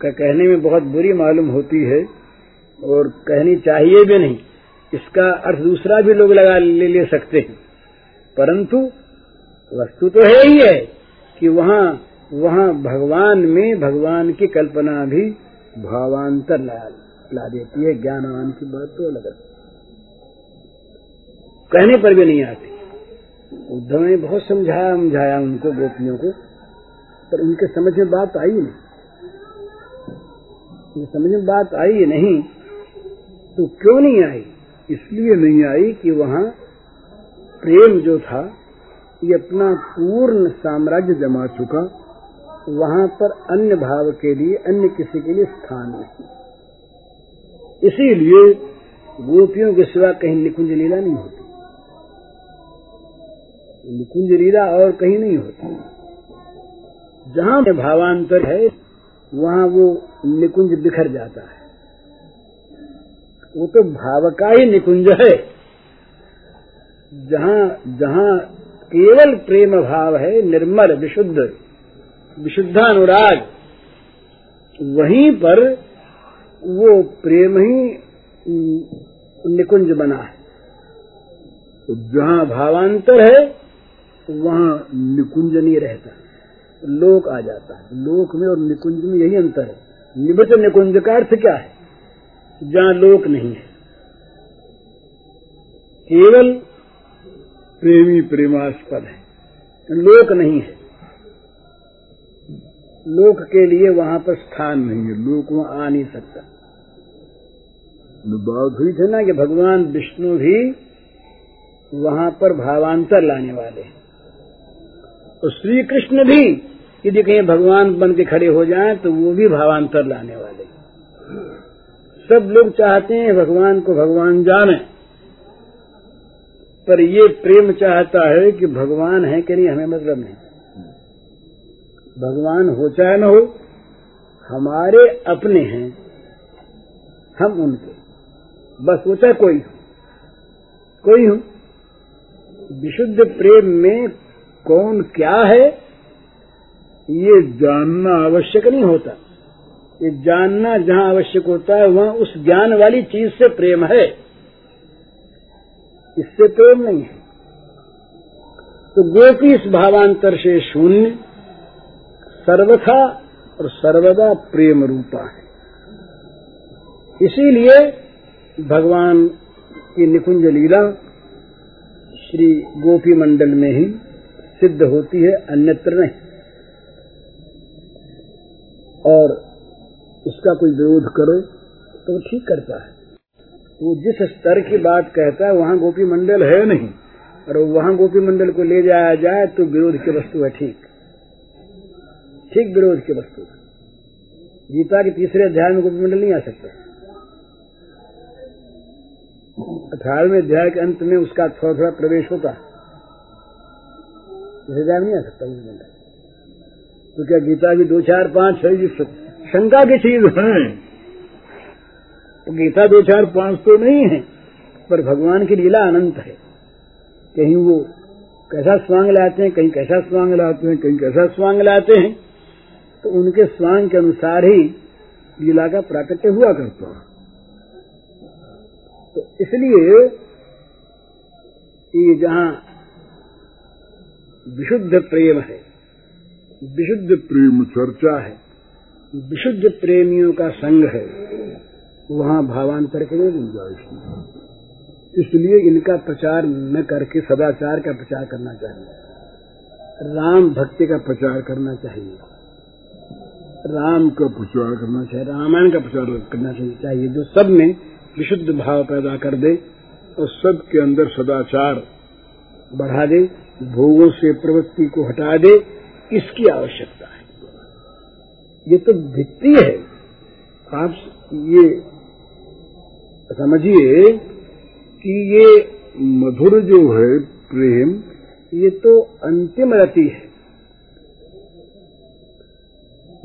का कहने में बहुत बुरी मालूम होती है और कहनी चाहिए भी नहीं। इसका अर्थ दूसरा भी लोग लगा ले, ले सकते हैं। परंतु वस्तु तो है ही है कि वहाँ वहाँ भगवान में भगवान की कल्पना भी भावांतर ला, ला देती है ज्ञानवान की बात तो अलग कहने पर भी नहीं आती। उद्धव ने बहुत समझाया समझाया उनको, गोपियों को, पर उनके समझ में बात आई नहीं। समझ में बात आई नहीं तो क्यों नहीं आई? इसलिए नहीं आई कि वहाँ प्रेम जो था, ये अपना पूर्ण साम्राज्य जमा चुका, वहाँ पर अन्य भाव के लिए, अन्य किसी के लिए स्थान नहीं। इसीलिए गोपियों के सिवा कहीं निकुंज लीला नहीं होती। निकुंज लीला और कहीं नहीं होती। जहाँ भावांतर है, वहाँ वो निकुंज बिखर जाता है। वो तो भाव का ही निकुंज है। जहाँ जहाँ केवल प्रेम भाव है, निर्मल, विशुद्ध, विशुद्धानुराग, वहीं पर वो प्रेम ही निकुंज बना है। तो जहाँ भावांतर है वहाँ निकुंज नहीं रहता लोक आ जाता है। लोक में और निकुंज में यही अंतर है। निबच निकुंज का अर्थ क्या है? जहाँ लोक नहीं है। केवल प्रेमी प्रेमास्पद है। लोक नहीं है। लोक के लिए वहाँ पर स्थान नहीं है। लोक वहाँ आ नहीं सकता। बात हुई थे ना कि भगवान विष्णु भी वहाँ पर भावांतर लाने वाले हैं। तो श्री कृष्ण भी यदि कहीं भगवान बन के खड़े हो जाएँ तो वो भी भावांतर लाने वाले। सब लोग चाहते हैं भगवान को भगवान जाने। पर ये प्रेम चाहता है कि भगवान है कि नहीं, हमें मतलब नहीं। भगवान हो चाहे न हो, हमारे अपने हैं, हम उनके। बस वो चाहे कोई हो। कोई हो। विशुद्ध प्रेम में कौन क्या है, ये जानना आवश्यक नहीं होता। ये जानना जहाँ आवश्यक होता है, वहाँ उस ज्ञान वाली चीज़ से प्रेम है। इससे प्रेम नहीं है। तो गोपी इस भावांतर से शून्य, सर्वथा और सर्वदा प्रेम रूपा है। इसीलिए भगवान की निकुंज लीला श्री गोपी मंडल में ही सिद्ध होती है, अन्यत्र नहीं। और इसका कोई विरोध करे तो ठीक करता है। वो जिस स्तर की बात कहता है, वहाँ गोपी मंडल है नहीं। और वहाँ गोपी मंडल को ले जाया जाए तो विरोध की वस्तु है ठीक। ठीक विरोध की वस्तु गीता के तीसरे अध्याय में गोपी मंडल नहीं आ सकता। अठारहवें अध्याय के अंत में उसका थोड़ा थोड़ा प्रवेश होता है। में नहीं आ सकता मंडल तो क्या गीता की दो चार पाँच छह शंका की चीज़ है। तो गीता दो चार पाँच तो नहीं है, पर भगवान की लीला अनंत है। कहीं वो कैसा स्वांग लाते हैं, कहीं कैसा स्वांग लाते हैं, कहीं कैसा स्वांग लाते हैं तो उनके स्वांग के अनुसार ही लीला का प्राकट्य हुआ करता है। तो इसलिए ये जहाँ विशुद्ध प्रेम है। विशुद्ध प्रेम चर्चा है। विशुद्ध प्रेमियों का संग है। वहाँ भावांतर के लिए गुंजाइश इसलिए इनका प्रचार न करके सदाचार का प्रचार करना चाहिए। राम भक्ति का प्रचार करना चाहिए। राम का प्रचार करना चाहिए। रामायण का प्रचार करना चाहिए जो सब में विशुद्ध भाव पैदा कर दे और सब के अंदर सदाचार बढ़ा दे। भोगों से प्रवृत्ति को हटा दे, इसकी आवश्यकता है। ये तो भित्ति है। आप ये समझिए कि ये मधुर जो है प्रेम, ये तो अंतिम रति है।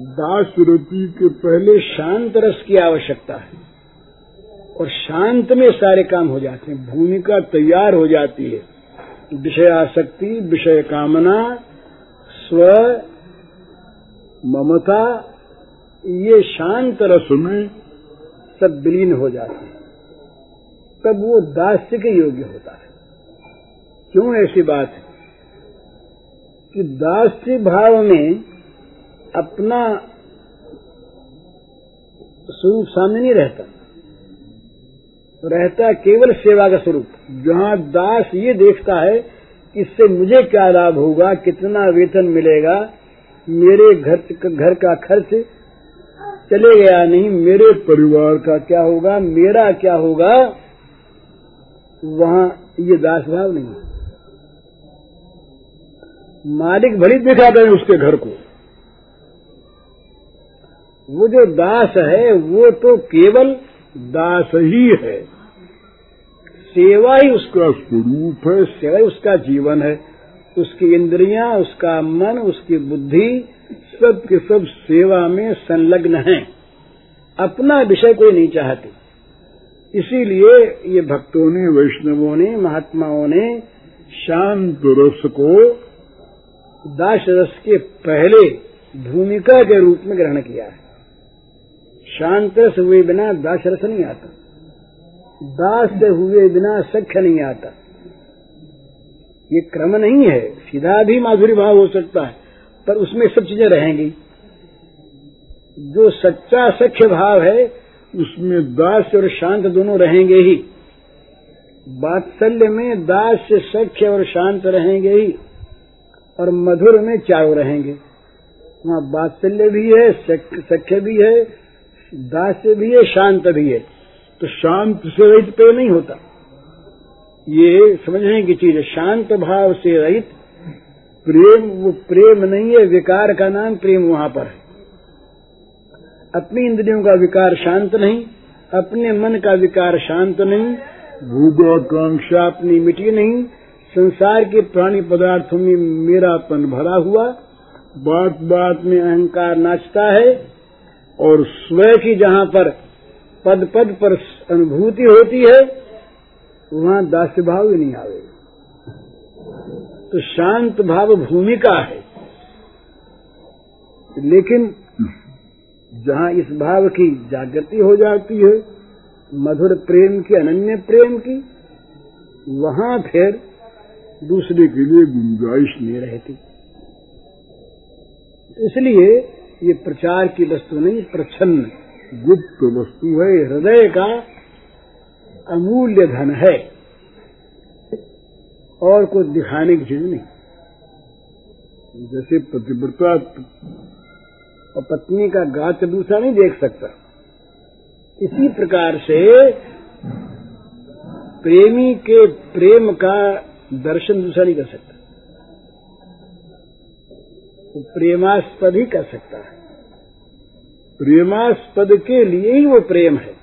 दास रति के पहले शांत रस की आवश्यकता है और शांत में सारे काम हो जाते हैं, भूमिका तैयार हो जाती है। विषय आसक्ति विषय कामना स्व, ममता, ये शांत रस में सब विलीन हो जाते हैं। तब वो दास्य के योग्य होता है। क्यों ऐसी बात है? कि दास्य भाव में अपना स्वरूप सामने नहीं रहता। रहता केवल सेवा का स्वरूप। जहाँ दास ये देखता है, इससे मुझे क्या लाभ होगा, कितना वेतन मिलेगा, मेरे घर घर का खर्च चले गया नहीं, मेरे परिवार का क्या होगा, मेरा क्या होगा, वहाँ ये दास भाव नहीं मालिक भली दिखाते हैं उसके घर को। वो जो दास है, वो तो केवल दास ही है। सेवा ही उसका स्वरूप है, सेवा ही उसका जीवन है। उसकी इंद्रियाँ, उसका मन, उसकी बुद्धि, सब के सब सेवा में संलग्न हैं। अपना विषय कोई नहीं चाहते। इसीलिए ये भक्तों ने, वैष्णवों ने, महात्माओं ने शांत रस को, दास रस के पहले भूमिका के रूप में ग्रहण किया है। शांत हुए बिना दास रस नहीं आता। दास से हुए बिना सख्य नहीं आता। ये क्रम नहीं है, सीधा भी माधुरी भाव हो सकता है, पर उसमें सब चीज़ें रहेंगी। जो सच्चा सख्य भाव है, उसमें दास और शांत दोनों रहेंगे ही। बात्सल्य में दास सख्य और शांत रहेंगे ही, और मधुर में चारों रहेंगे। वहाँ बात्सल्य भी है सख्य भी है दास भी है, शांत भी है। तो शांत से रहित प्रेम नहीं होता। ये समझने की चीज़ है। शांत भाव से रहित, प्रेम, वो प्रेम नहीं है, विकार का नाम प्रेम वहाँ पर है। अपनी इंद्रियों का विकार शांत नहीं, अपने मन का विकार शांत नहीं भूगाकांक्षा अपनी मिटी नहीं, संसार के प्राणी पदार्थों में मेरापन भरा हुआ बात बात में अहंकार नाचता है और स्वयं की जहाँ पर पद पद पर अनुभूति होती है, वहाँ दास्य भाव ही नहीं आवेगा तो शांत भाव भूमिका है। लेकिन जहाँ इस भाव की जागृति हो जाती है, मधुर प्रेम की, अनन्य प्रेम की, वहाँ फिर दूसरे के लिए गुंजाइश नहीं रहती। इसलिए ये प्रचार की वस्तु नहीं, प्रच्छन्न। गुप्त वस्तु है हृदय का अमूल्य धन है। और कुछ दिखाने की चीज़ नहीं। जैसे प्रतिव्रता और पत्नी का गात्र दूसरा नहीं देख सकता। इसी प्रकार से प्रेमी के प्रेम का दर्शन दूसरा नहीं कर सकता। वो प्रेमास्पद ही कर सकता है। प्रेमास्पद के लिए ही वो प्रेम है।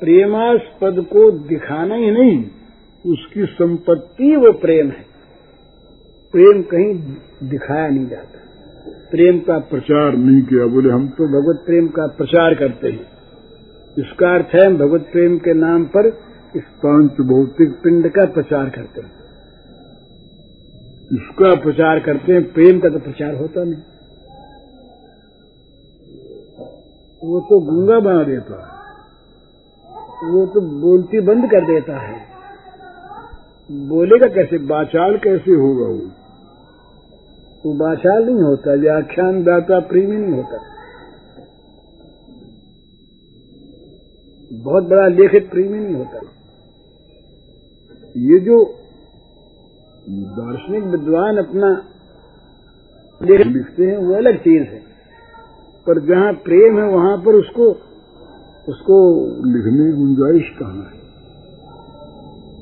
प्रेमास्पद को दिखाना ही नहीं, उसकी संपत्ति वो प्रेम है। प्रेम कहीं दिखाया नहीं जाता। प्रेम का प्रचार नहीं किया, बोले हम तो भगवत प्रेम का प्रचार करते हैं। इसका अर्थ है हम भगवत प्रेम के नाम पर इस पाँच भौतिक पिंड का प्रचार करते हैं। इसका प्रचार करते हैं, प्रेम का तो प्रचार होता नहीं। वो तो गंगा बना देता है। वो तो बोलती बंद कर देता है। बोलेगा कैसे? बाचाल कैसे होगा वो? वो बाचाल नहीं होता व्याख्यान दाता प्रेमी नहीं होता। बहुत बड़ा लेखक प्रेमी नहीं होता। ये जो दार्शनिक विद्वान अपना लिखते हैं वो अलग चीज़ है। पर जहाँ प्रेम है वहाँ पर उसको उसको लिखने की गुंजाइश कहाँ है?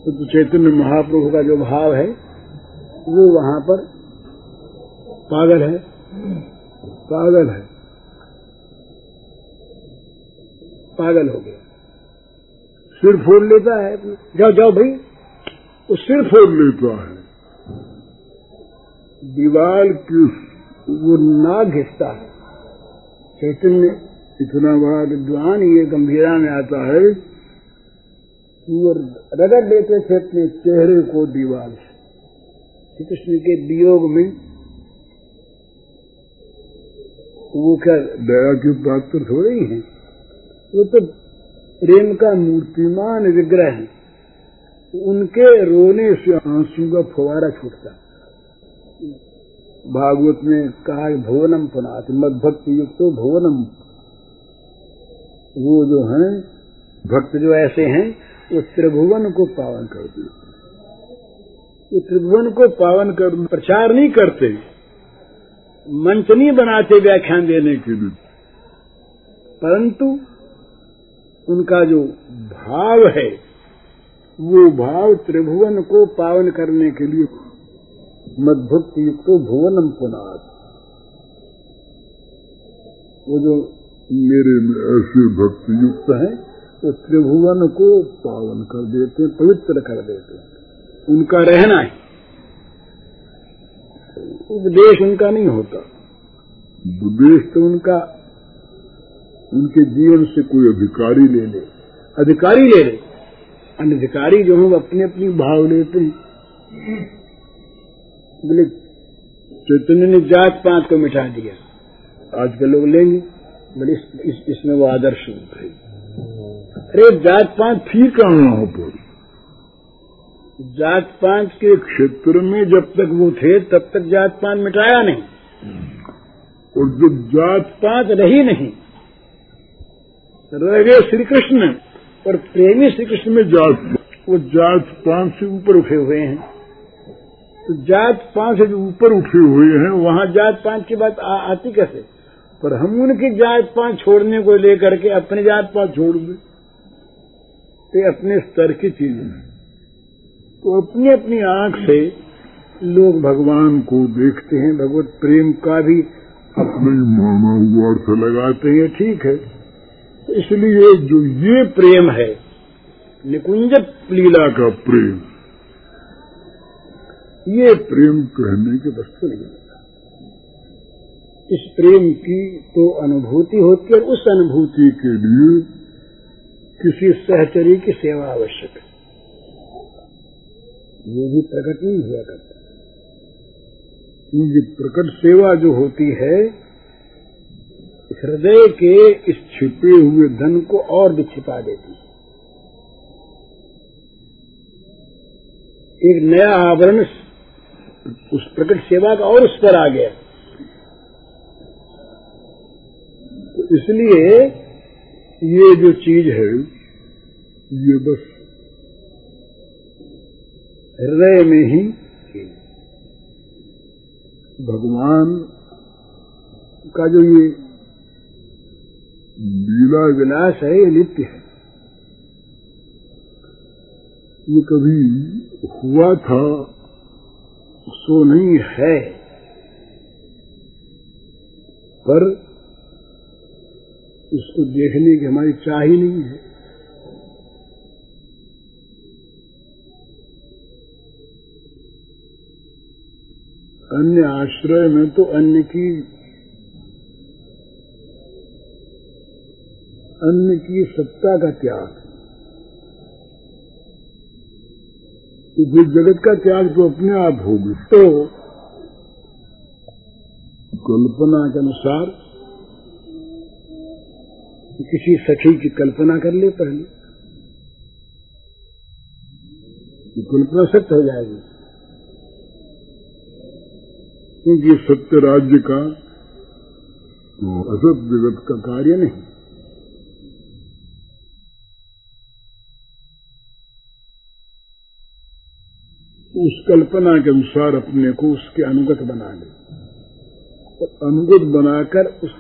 तो, तो चैतन्य महाप्रभु का जो भाव है वो वहाँ पर पागल है। पागल है। पागल हो गया। सिर फोड़ लेता है जाओ जाओ भाई। वो सिर फोड़ लेता है। दीवार की वो ना घिसता है। चैतन्य इतना बड़ा विद्वान ये गंभीरा में आता है वो रगड़ लेते थे अपने चेहरे को दीवार से। श्री कृष्ण के वियोग में वो क्या दया की बात तो थोड़ी ही है। वो तो प्रेम का मूर्तिमान विग्रह है। उनके रोने से आँसू का फुवारा छूटता भागवत में कहा भुवनम पुनाथ मद भक्ति युक्त तो भुवनम। वो जो है, भक्त जो ऐसे हैं, वो त्रिभुवन को पावन कर देते वो त्रिभुवन को पावन कर प्रचार नहीं करते। मंच नहीं बनाते व्याख्यान देने के लिए। परंतु उनका जो भाव है, वो भाव त्रिभुवन को पावन करने के लिए मदभुक्ति युक्त भुवनम पुनाथ वो जो मेरे में ऐसे भक्ति युक्त हैं, वो तो त्रिभुवन को पावन कर देते पवित्र कर देते उनका रहना है। उपदेश उनका नहीं होता। उपदेश तो उनका, उनके जीवन से कोई अधिकारी ले ले। अधिकारी ले ले। अनधिकारी जो है अपने अपनी भाव लेते हैं। बोले चैतन्य ने जात पात को मिटा दिया। आज के लोग लेंगे बोले इस, इस, इसमें वो आदर्श है। अरे जात पात थी कहाँ वहाँ पर जात पात के क्षेत्र में जब तक वो थे तब तक जात पात मिटाया नहीं। और जब जात पात रही नहीं रह गए श्री कृष्ण और प्रेमी श्री कृष्ण में जात वो जात पात से ऊपर उठे हुए हैं। तो जात पाँच से ऊपर उठे हुए हैं वहाँ जात पाँच की बात आ, आती कैसे? पर हम उनकी जात पाँच छोड़ने को लेकर के अपने जात पाँच छोड़ दे। तो अपने स्तर की चीज़ है। तो अपनी अपनी आँख से लोग भगवान को देखते हैं भगवत प्रेम का भी अपने माना हुआ अर्थ लगाते हैं ठीक है। तो इसलिए जो ये प्रेम है निकुंज लीला का प्रेम ये प्रेम कहने के वस्तु नहीं इस प्रेम की तो अनुभूति होती है उस अनुभूति के लिए किसी सहचरी की सेवा आवश्यक है। ये भी प्रकट नहीं हुआ करता। क्योंकि प्रकट सेवा जो होती है, हृदय के इस छिपे हुए धन को और भी छिपा देती है। एक नया आवरण उस प्रकट सेवा का और स्तर आ गया। तो इसलिए ये जो चीज़ है, ये बस हृदय में ही भगवान का जो ये लीला विलास है, ये नित्य है। ये कभी हुआ था सो नहीं है। पर इसको देखने की हमारी चाह ही नहीं है। अन्य आश्रय में तो अन्य की अन्य की सत्ता का त्याग। तो जो जगत का त्याग तो अपने आप होगी तो कल्पना के अनुसार किसी सखी की कल्पना कर ले पहले। कल्पना सत्य हो जाएगी। क्योंकि सत्य राज्य का तो असत जगत का कार्य नहीं। उस कल्पना के अनुसार अपने को उसके अनुगत बना ले। और अनुगत बनाकर उस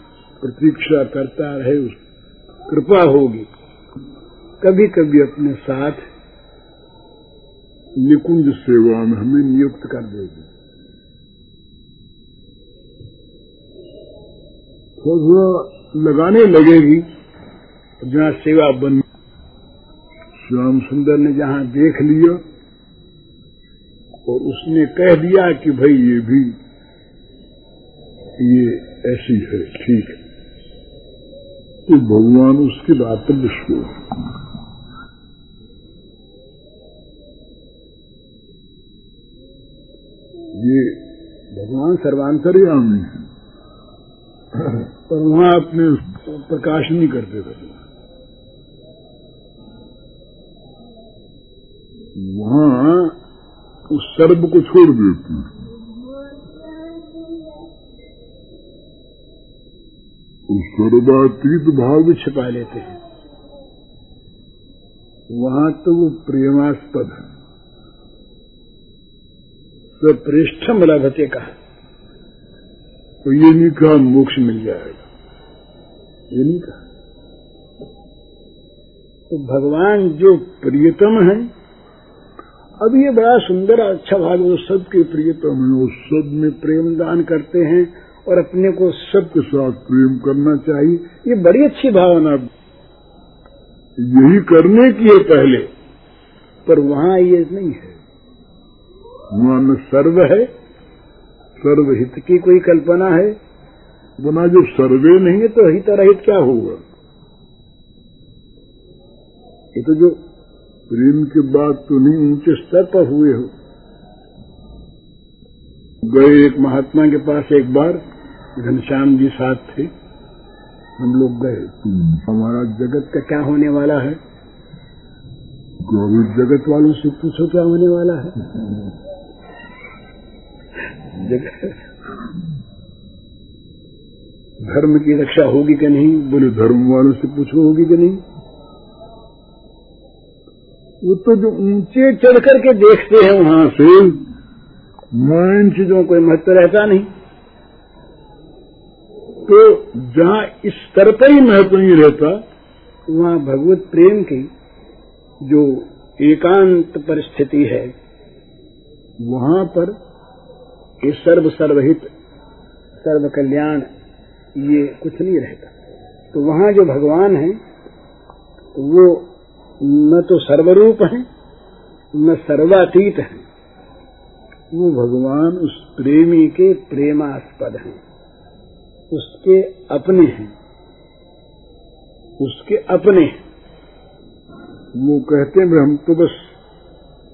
प्रतीक्षा करता रहे, उस कृपा होगी। कभी कभी अपने साथ निकुंज सेवा में हमें नियुक्त कर देगी थोड़ा लगाने लगेगी, जहाँ सेवा बन श्याम सुंदर ने जहाँ देख लिया और उसने कह दिया कि भाई ये भी, ये ऐसी है, ठीक है। तो भगवान उसकी बात पर विश्वास ये भगवान सर्वांतर्यामी है। पर वहाँ अपने प्रकाश नहीं करते थे। उस सर्व को छोड़ देते हैं। उस सर्वातीत भाव भी छिपा लेते हैं। वहाँ तो वो प्रेमास्पद है। सप्रेष्ठम लभते कहा तो ये नहीं कहा मोक्ष मिल जाएगा। ये नहीं कहा। तो भगवान जो प्रियतम है अब ये बड़ा सुंदर अच्छा भाग वो सबके प्रियतम है वो सब में प्रेम दान करते हैं और अपने को सबके साथ प्रेम करना चाहिए। ये बड़ी अच्छी भावना। यही करने की है पहले, पर वहाँ ये नहीं है। वहाँ न सर्व है, सर्वहित की कोई कल्पना है। बना जो सर्वे नहीं है तो हित रहित क्या होगा? ये तो जो प्रेम के बाद तो नहीं ऊँचे स्तर पर हुए हो। गए एक महात्मा के पास एक बार घनश्याम जी साथ थे। हम लोग गए। हमारा जगत का क्या होने वाला है? अभी जगत वालों से पूछो क्या होने वाला है। जगत धर्म की रक्षा होगी कि नहीं? बोले धर्म वालों से पूछो होगी कि नहीं? वो तो जो ऊँचे चढ़ करके देखते हैं वहाँ से वहाँ चीज़ों कोई महत्व रहता नहीं। तो जहाँ इस स्तर पर ही महत्व नहीं रहता, वहाँ भगवत प्रेम की जो एकांत परिस्थिति है, वहाँ पर ये सर्व सर्वहित सर्व कल्याण ये कुछ नहीं रहता। तो वहाँ जो भगवान है, वो न तो सर्वरूप है, न सर्वातीत है। वो भगवान उस प्रेमी के प्रेमास्पद हैं। उसके अपने हैं। उसके अपने वो कहते हैं हम तो बस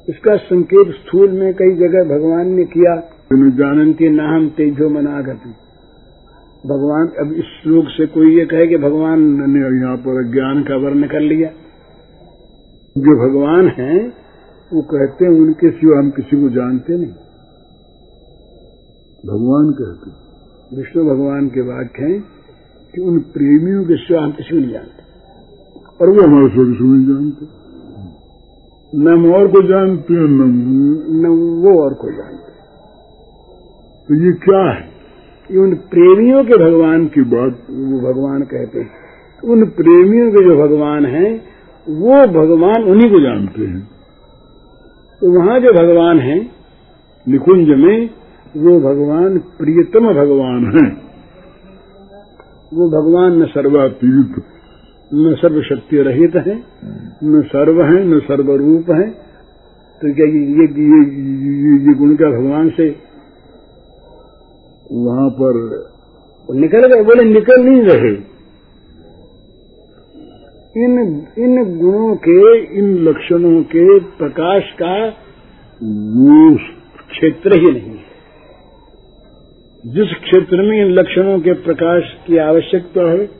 इसका संकेत स्थूल में कई जगह भगवान ने किया। जानंती नाम तेजो मना करती भगवान, अब इस श्लोक से कोई ये कहे कि भगवान ने यहाँ पर ज्ञान का वर्ण कर लिया। जो भगवान हैं वो कहते हैं उनके सिवा हम किसी को जानते नहीं। भगवान कहते विष्णु भगवान के वाक्य हैं कि उन प्रेमियों के सिवा हम किसी को नहीं जानते। और वो हमारे सिवा किसी को नहीं जानते। न हम और को जानते हैं न, न वो और को जानते तो ये क्या है? ये उन प्रेमियों के भगवान की बात वो भगवान कहते हैं। उन प्रेमियों के जो भगवान हैं वो भगवान उन्हीं को जानते हैं। तो वहाँ जो भगवान हैं निकुंज में वो भगवान प्रियतम भगवान हैं। वो भगवान न सर्वातीत न सर्वशक्ति रहित है न सर्व है न सर्वरूप है। तो क्या ये ये, ये, ये, ये गुण का भगवान से वहाँ पर निकल गए? बोले निकल नहीं रहे। इन इन गुणों के, इन लक्षणों के प्रकाश का क्षेत्र ही नहीं है। जिस क्षेत्र में इन लक्षणों के प्रकाश की आवश्यकता है,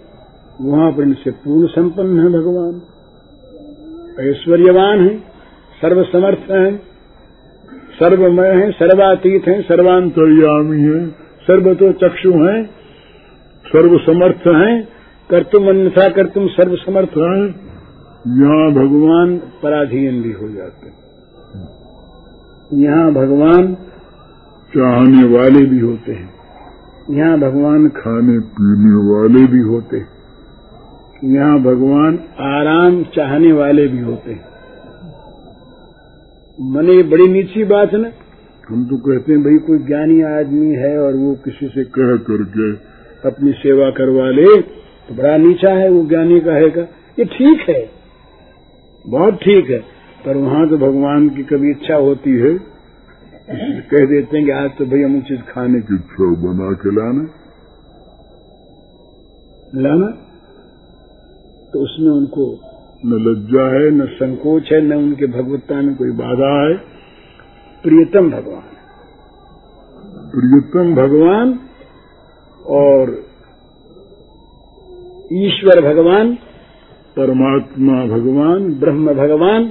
वहाँ पर इनसे पूर्ण संपन्न है भगवान। ऐश्वर्यवान है, सर्वसमर्थ है, सर्वमय है, सर्वातीत है, सर्वांतर्यामी है, सर्वतो चक्षु है, सर्वसमर्थ है कर्तुम अन्यथा कर्तुम सर्वसमर्थ है। यहाँ भगवान पराधीन भी हो जाते यहाँ भगवान चाहने वाले भी होते हैं। यहाँ भगवान खाने पीने वाले भी होते हैं। यहाँ भगवान आराम चाहने वाले भी होते हैं। मने ये बड़ी नीची बात है ना? हम तो कहते हैं, भाई, कोई ज्ञानी आदमी है और वो किसी से कह करके अपनी सेवा करवा ले तो बड़ा नीचा है, वो ज्ञानी कहेगा, ये ठीक है। बहुत ठीक है, पर वहाँ तो भगवान की कभी इच्छा होती है। कह देते हैं कि आज तो भाई हम चीज़ खाने की इच्छा बना के लाना। लाना? तो उसमें उनको न लज्जा है, न संकोच है, न उनके भगवत्ता में कोई बाधा है। प्रियतम भगवान। प्रियतम भगवान और ईश्वर भगवान, परमात्मा भगवान, ब्रह्म भगवान,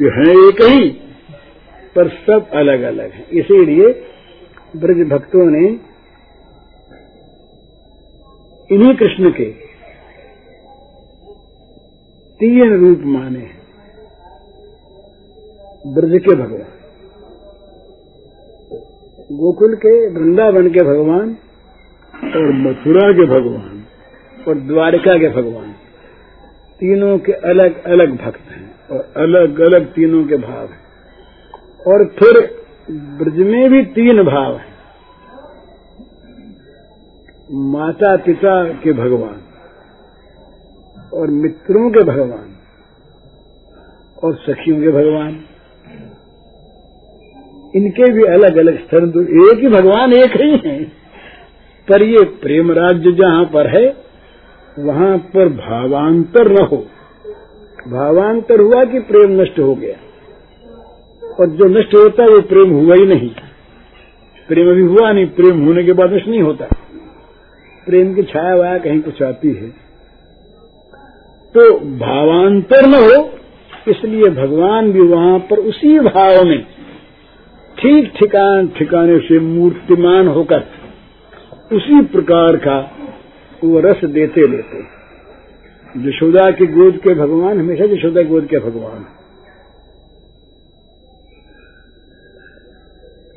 ये है एक ही, पर सब अलग अलग है। इसीलिए ब्रज भक्तों ने इन्हीं कृष्ण के तीन रूप माने हैं। ब्रज के भगवान, गोकुल के, वृंदावन के भगवान और मथुरा के भगवान। और द्वारका के भगवान। तीनों के अलग अलग भक्त हैं और अलग अलग तीनों के भाव हैं। और फिर ब्रज में भी तीन भाव हैं। माता पिता के भगवान और मित्रों के भगवान और सखियों के भगवान। इनके भी अलग अलग स्तर एक ही भगवान एक ही है। पर ये प्रेम राज्य जहाँ पर है वहाँ पर भावांतर न हो भावांतर हुआ कि प्रेम नष्ट हो गया। और जो नष्ट होता है, वो प्रेम हुआ ही नहीं। प्रेम अभी हुआ नहीं, प्रेम होने के बाद नष्ट नहीं होता। प्रेम की छाया वाया कहीं कुछ आती है। तो भावांतर न हो, इसलिए भगवान भी वहाँ पर उसी भाव में ठीक ठिकान, ठिकाने से मूर्तिमान होकर उसी प्रकार का वो रस देते लेते यशोदा की गोद के भगवान, हमेशा यशोदा गोद के भगवान।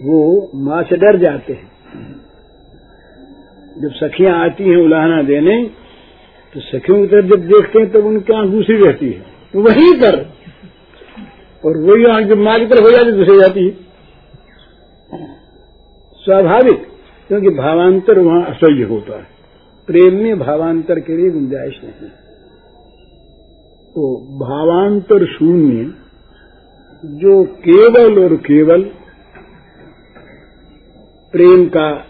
वो माँ से डर जाते हैं। जब सखियाँ आती हैं उलाहना देने तो सखियों की तरफ़ जब देखते हैं, तब उनकी आँख दूसरी रहती है। तो वहीं पर और वही आँख जब माँ की तरफ़ हो जाती दूसरी जाती है। स्वाभाविक, क्योंकि भावांतर वहाँ असह्य होता है। प्रेम में भावांतर के लिए गुंजाइश नहीं। तो भावांतर शून्य जो केवल और केवल प्रेम का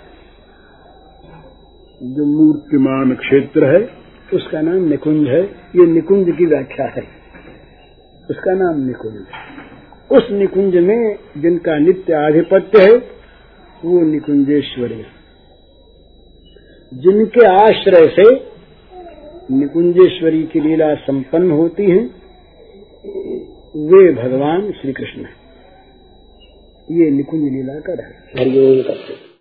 जो मूर्तिमान क्षेत्र है, उसका नाम निकुंज है। ये निकुंज की व्याख्या है। उसका नाम निकुंज उस निकुंज में जिनका नित्य आधिपत्य है, वो निकुंजेश्वरी जिनके आश्रय से निकुंजेश्वरी की लीला संपन्न होती है, वे भगवान श्री कृष्ण है। ये निकुंज लीला का रहस्य। हरिओम करते